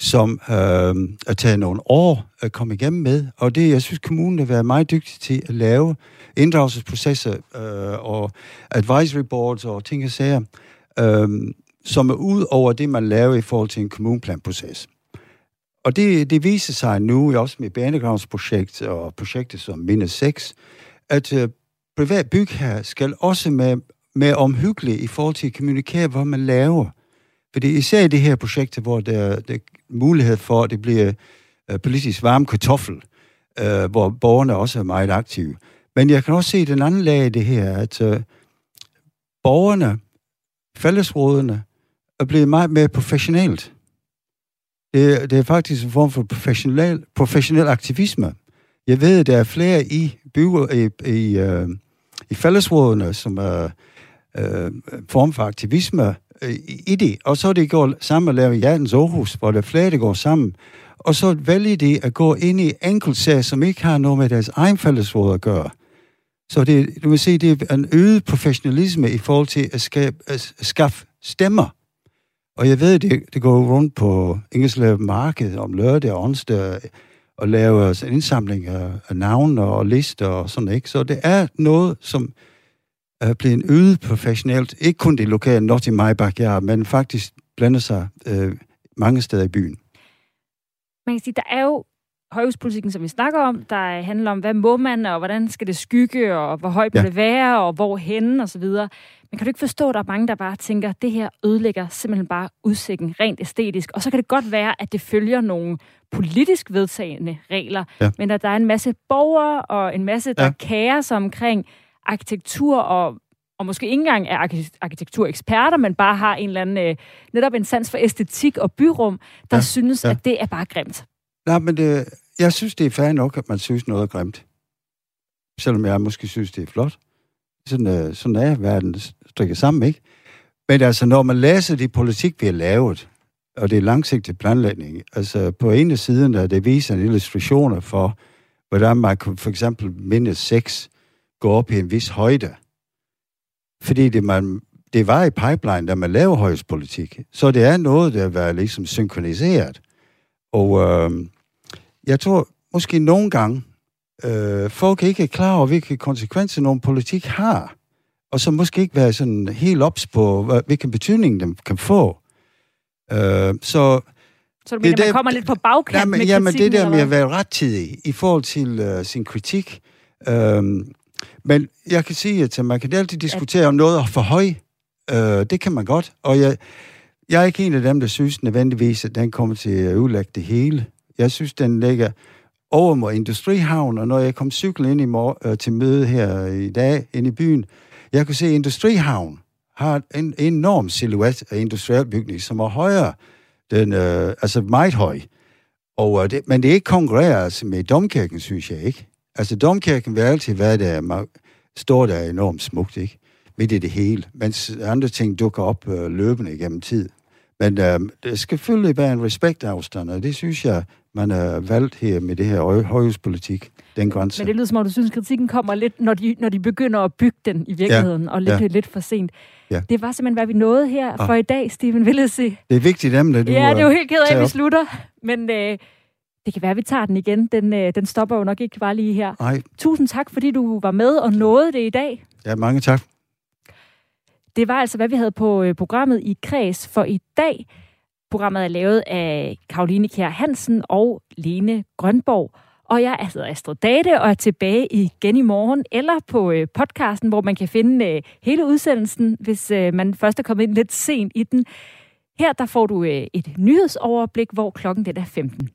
som øh, er taget nogle år at komme igennem med. Og det, jeg synes, kommunen har været meget dygtig til at lave inddragelsesprocesser øh, og advisory boards og ting og sager, øh, som er ud over det, man laver i forhold til en kommuneplanproces. Og det, det viser sig nu, også med banegravsprojekt og projekter som Minde 6, at øh, privat bygherre skal også med, med omhyggeligt i forhold til at kommunikere, hvad man laver. Fordi især i det her projekt, hvor der, der mulighed for, at det bliver øh, politisk varm kartoffel, øh, hvor borgerne også er meget aktive. Men jeg kan også se den anden lag i det her, at øh, borgerne, fællesrådene, er blevet meget mere professionelt. Det, det er faktisk en form for professionel, professionel aktivisme. Jeg ved, at der er flere i, by, i, i, øh, i fællesrådene, som er øh, form for aktivisme, øh, i det. Og så det går sammen og laver Hjertens Aarhus, hvor der flere, der går sammen. Og så vælger de at gå ind i enkeltsager, som ikke har noget med deres egen fællesråd at gøre. Så det, du vil se, det er en øget professionalisme i forhold til at, skabe, at skaffe stemmer. Og jeg ved, det, det går rundt på Ingerslev Marked om lørdag og onsdag og lave en indsamling af, af navne og lister og sådan, ikke? Så det er noget, som er blevet øget professionelt. Ikke kun det lokale, not i my backyard, men faktisk blander sig øh, mange steder i byen. Man kan sige, der er jo højhuspolitikken, som vi snakker om, der handler om, hvad må man, og hvordan skal det skygge, og hvor højt må ja. det være, og hvor henne, og så videre. Men kan du ikke forstå, at der er mange, der bare tænker, at det her ødelægger simpelthen bare udsigten rent æstetisk. Og så kan det godt være, at det følger nogle politisk vedtagende regler, ja. men at der er en masse borgere og en masse, der ja. kærer sig omkring arkitektur og og måske ikke engang er arkitektureksperter, men bare har en eller anden, øh, netop en sans for æstetik og byrum, der ja, synes, ja. at det er bare grimt. Nej, men det, jeg synes, det er fair nok, at man synes noget er grimt. Selvom jeg måske synes, det er flot. Sådan, øh, sådan er verden strikker sammen, ikke? Men altså, når man læser de politik, vi har lavet, og det er langsigtet planlægning, altså på ene siden, der det viser en illustrationer for, hvordan man kan for eksempel minde sex gå op i en vis højde. Fordi det, man, det var i pipeline, da man lavede højhuspolitik. Så det er noget, der var ligesom synkroniseret. Og øh, jeg tror måske nogle gange, øh, folk ikke er klar over, hvilke konsekvenser nogen politik har. Og så måske ikke være sådan helt ops på, hvilken betydning den kan få. Øh, så så du mener, det, man kommer lidt på bagkant jamen, med jamen, det der med at være rettidig i forhold til uh, sin kritik. Øh, men jeg kan sige, at øh, man kan altid diskutere, om noget er for høj. Øh, det kan man godt. Og jeg, jeg er ikke en af dem, der synes nødvendigvis, at den kommer til at ødelægge det hele. Jeg synes, den ligger over mod Industrihavn, og når jeg kom cyklen ind i mor- øh, til møde her i dag, ind i byen, jeg kunne se, at Industrihavn har en enorm silhuet af industriel bygning, som er højere, den, øh, altså meget høj. Og, øh, det, men det er ikke konkurrerer altså med domkirken, synes jeg ikke. Altså, domkirken vil altid være der, står der enormt smukt, ikke? Midt i det hele, mens andre ting dukker op øh, løbende gennem tid. Men øh, det skal selvfølgelig være en respektafstand, og det synes jeg man er valgt her med det her højhuspolitik, den grænse. Men det lyder som om, du synes, kritikken kommer lidt, når de, når de begynder at bygge den i virkeligheden, ja. og lidt, ja. lidt for sent. Ja. Det var simpelthen, hvad vi nåede her ah. for i dag, Steven Willese. Det er vigtigt emne, du Ja, det er jo helt ked af, at vi slutter. Men øh, det kan være, at vi tager den igen. Den, øh, den stopper jo nok ikke bare lige her. Nej. Tusind tak, fordi du var med og nåede det i dag. Ja, mange tak. Det var altså, hvad vi havde på øh, programmet i Kreds for i dag. Programmet er lavet af Karoline Kjær Hansen og Lene Grønborg. Og jeg er altså Astrid Date og er tilbage igen i morgen, eller på øh, podcasten, hvor man kan finde øh, hele udsendelsen, hvis øh, man først er kommet ind lidt sent i den. Her der får du øh, et nyhedsoverblik, hvor klokken den er 15.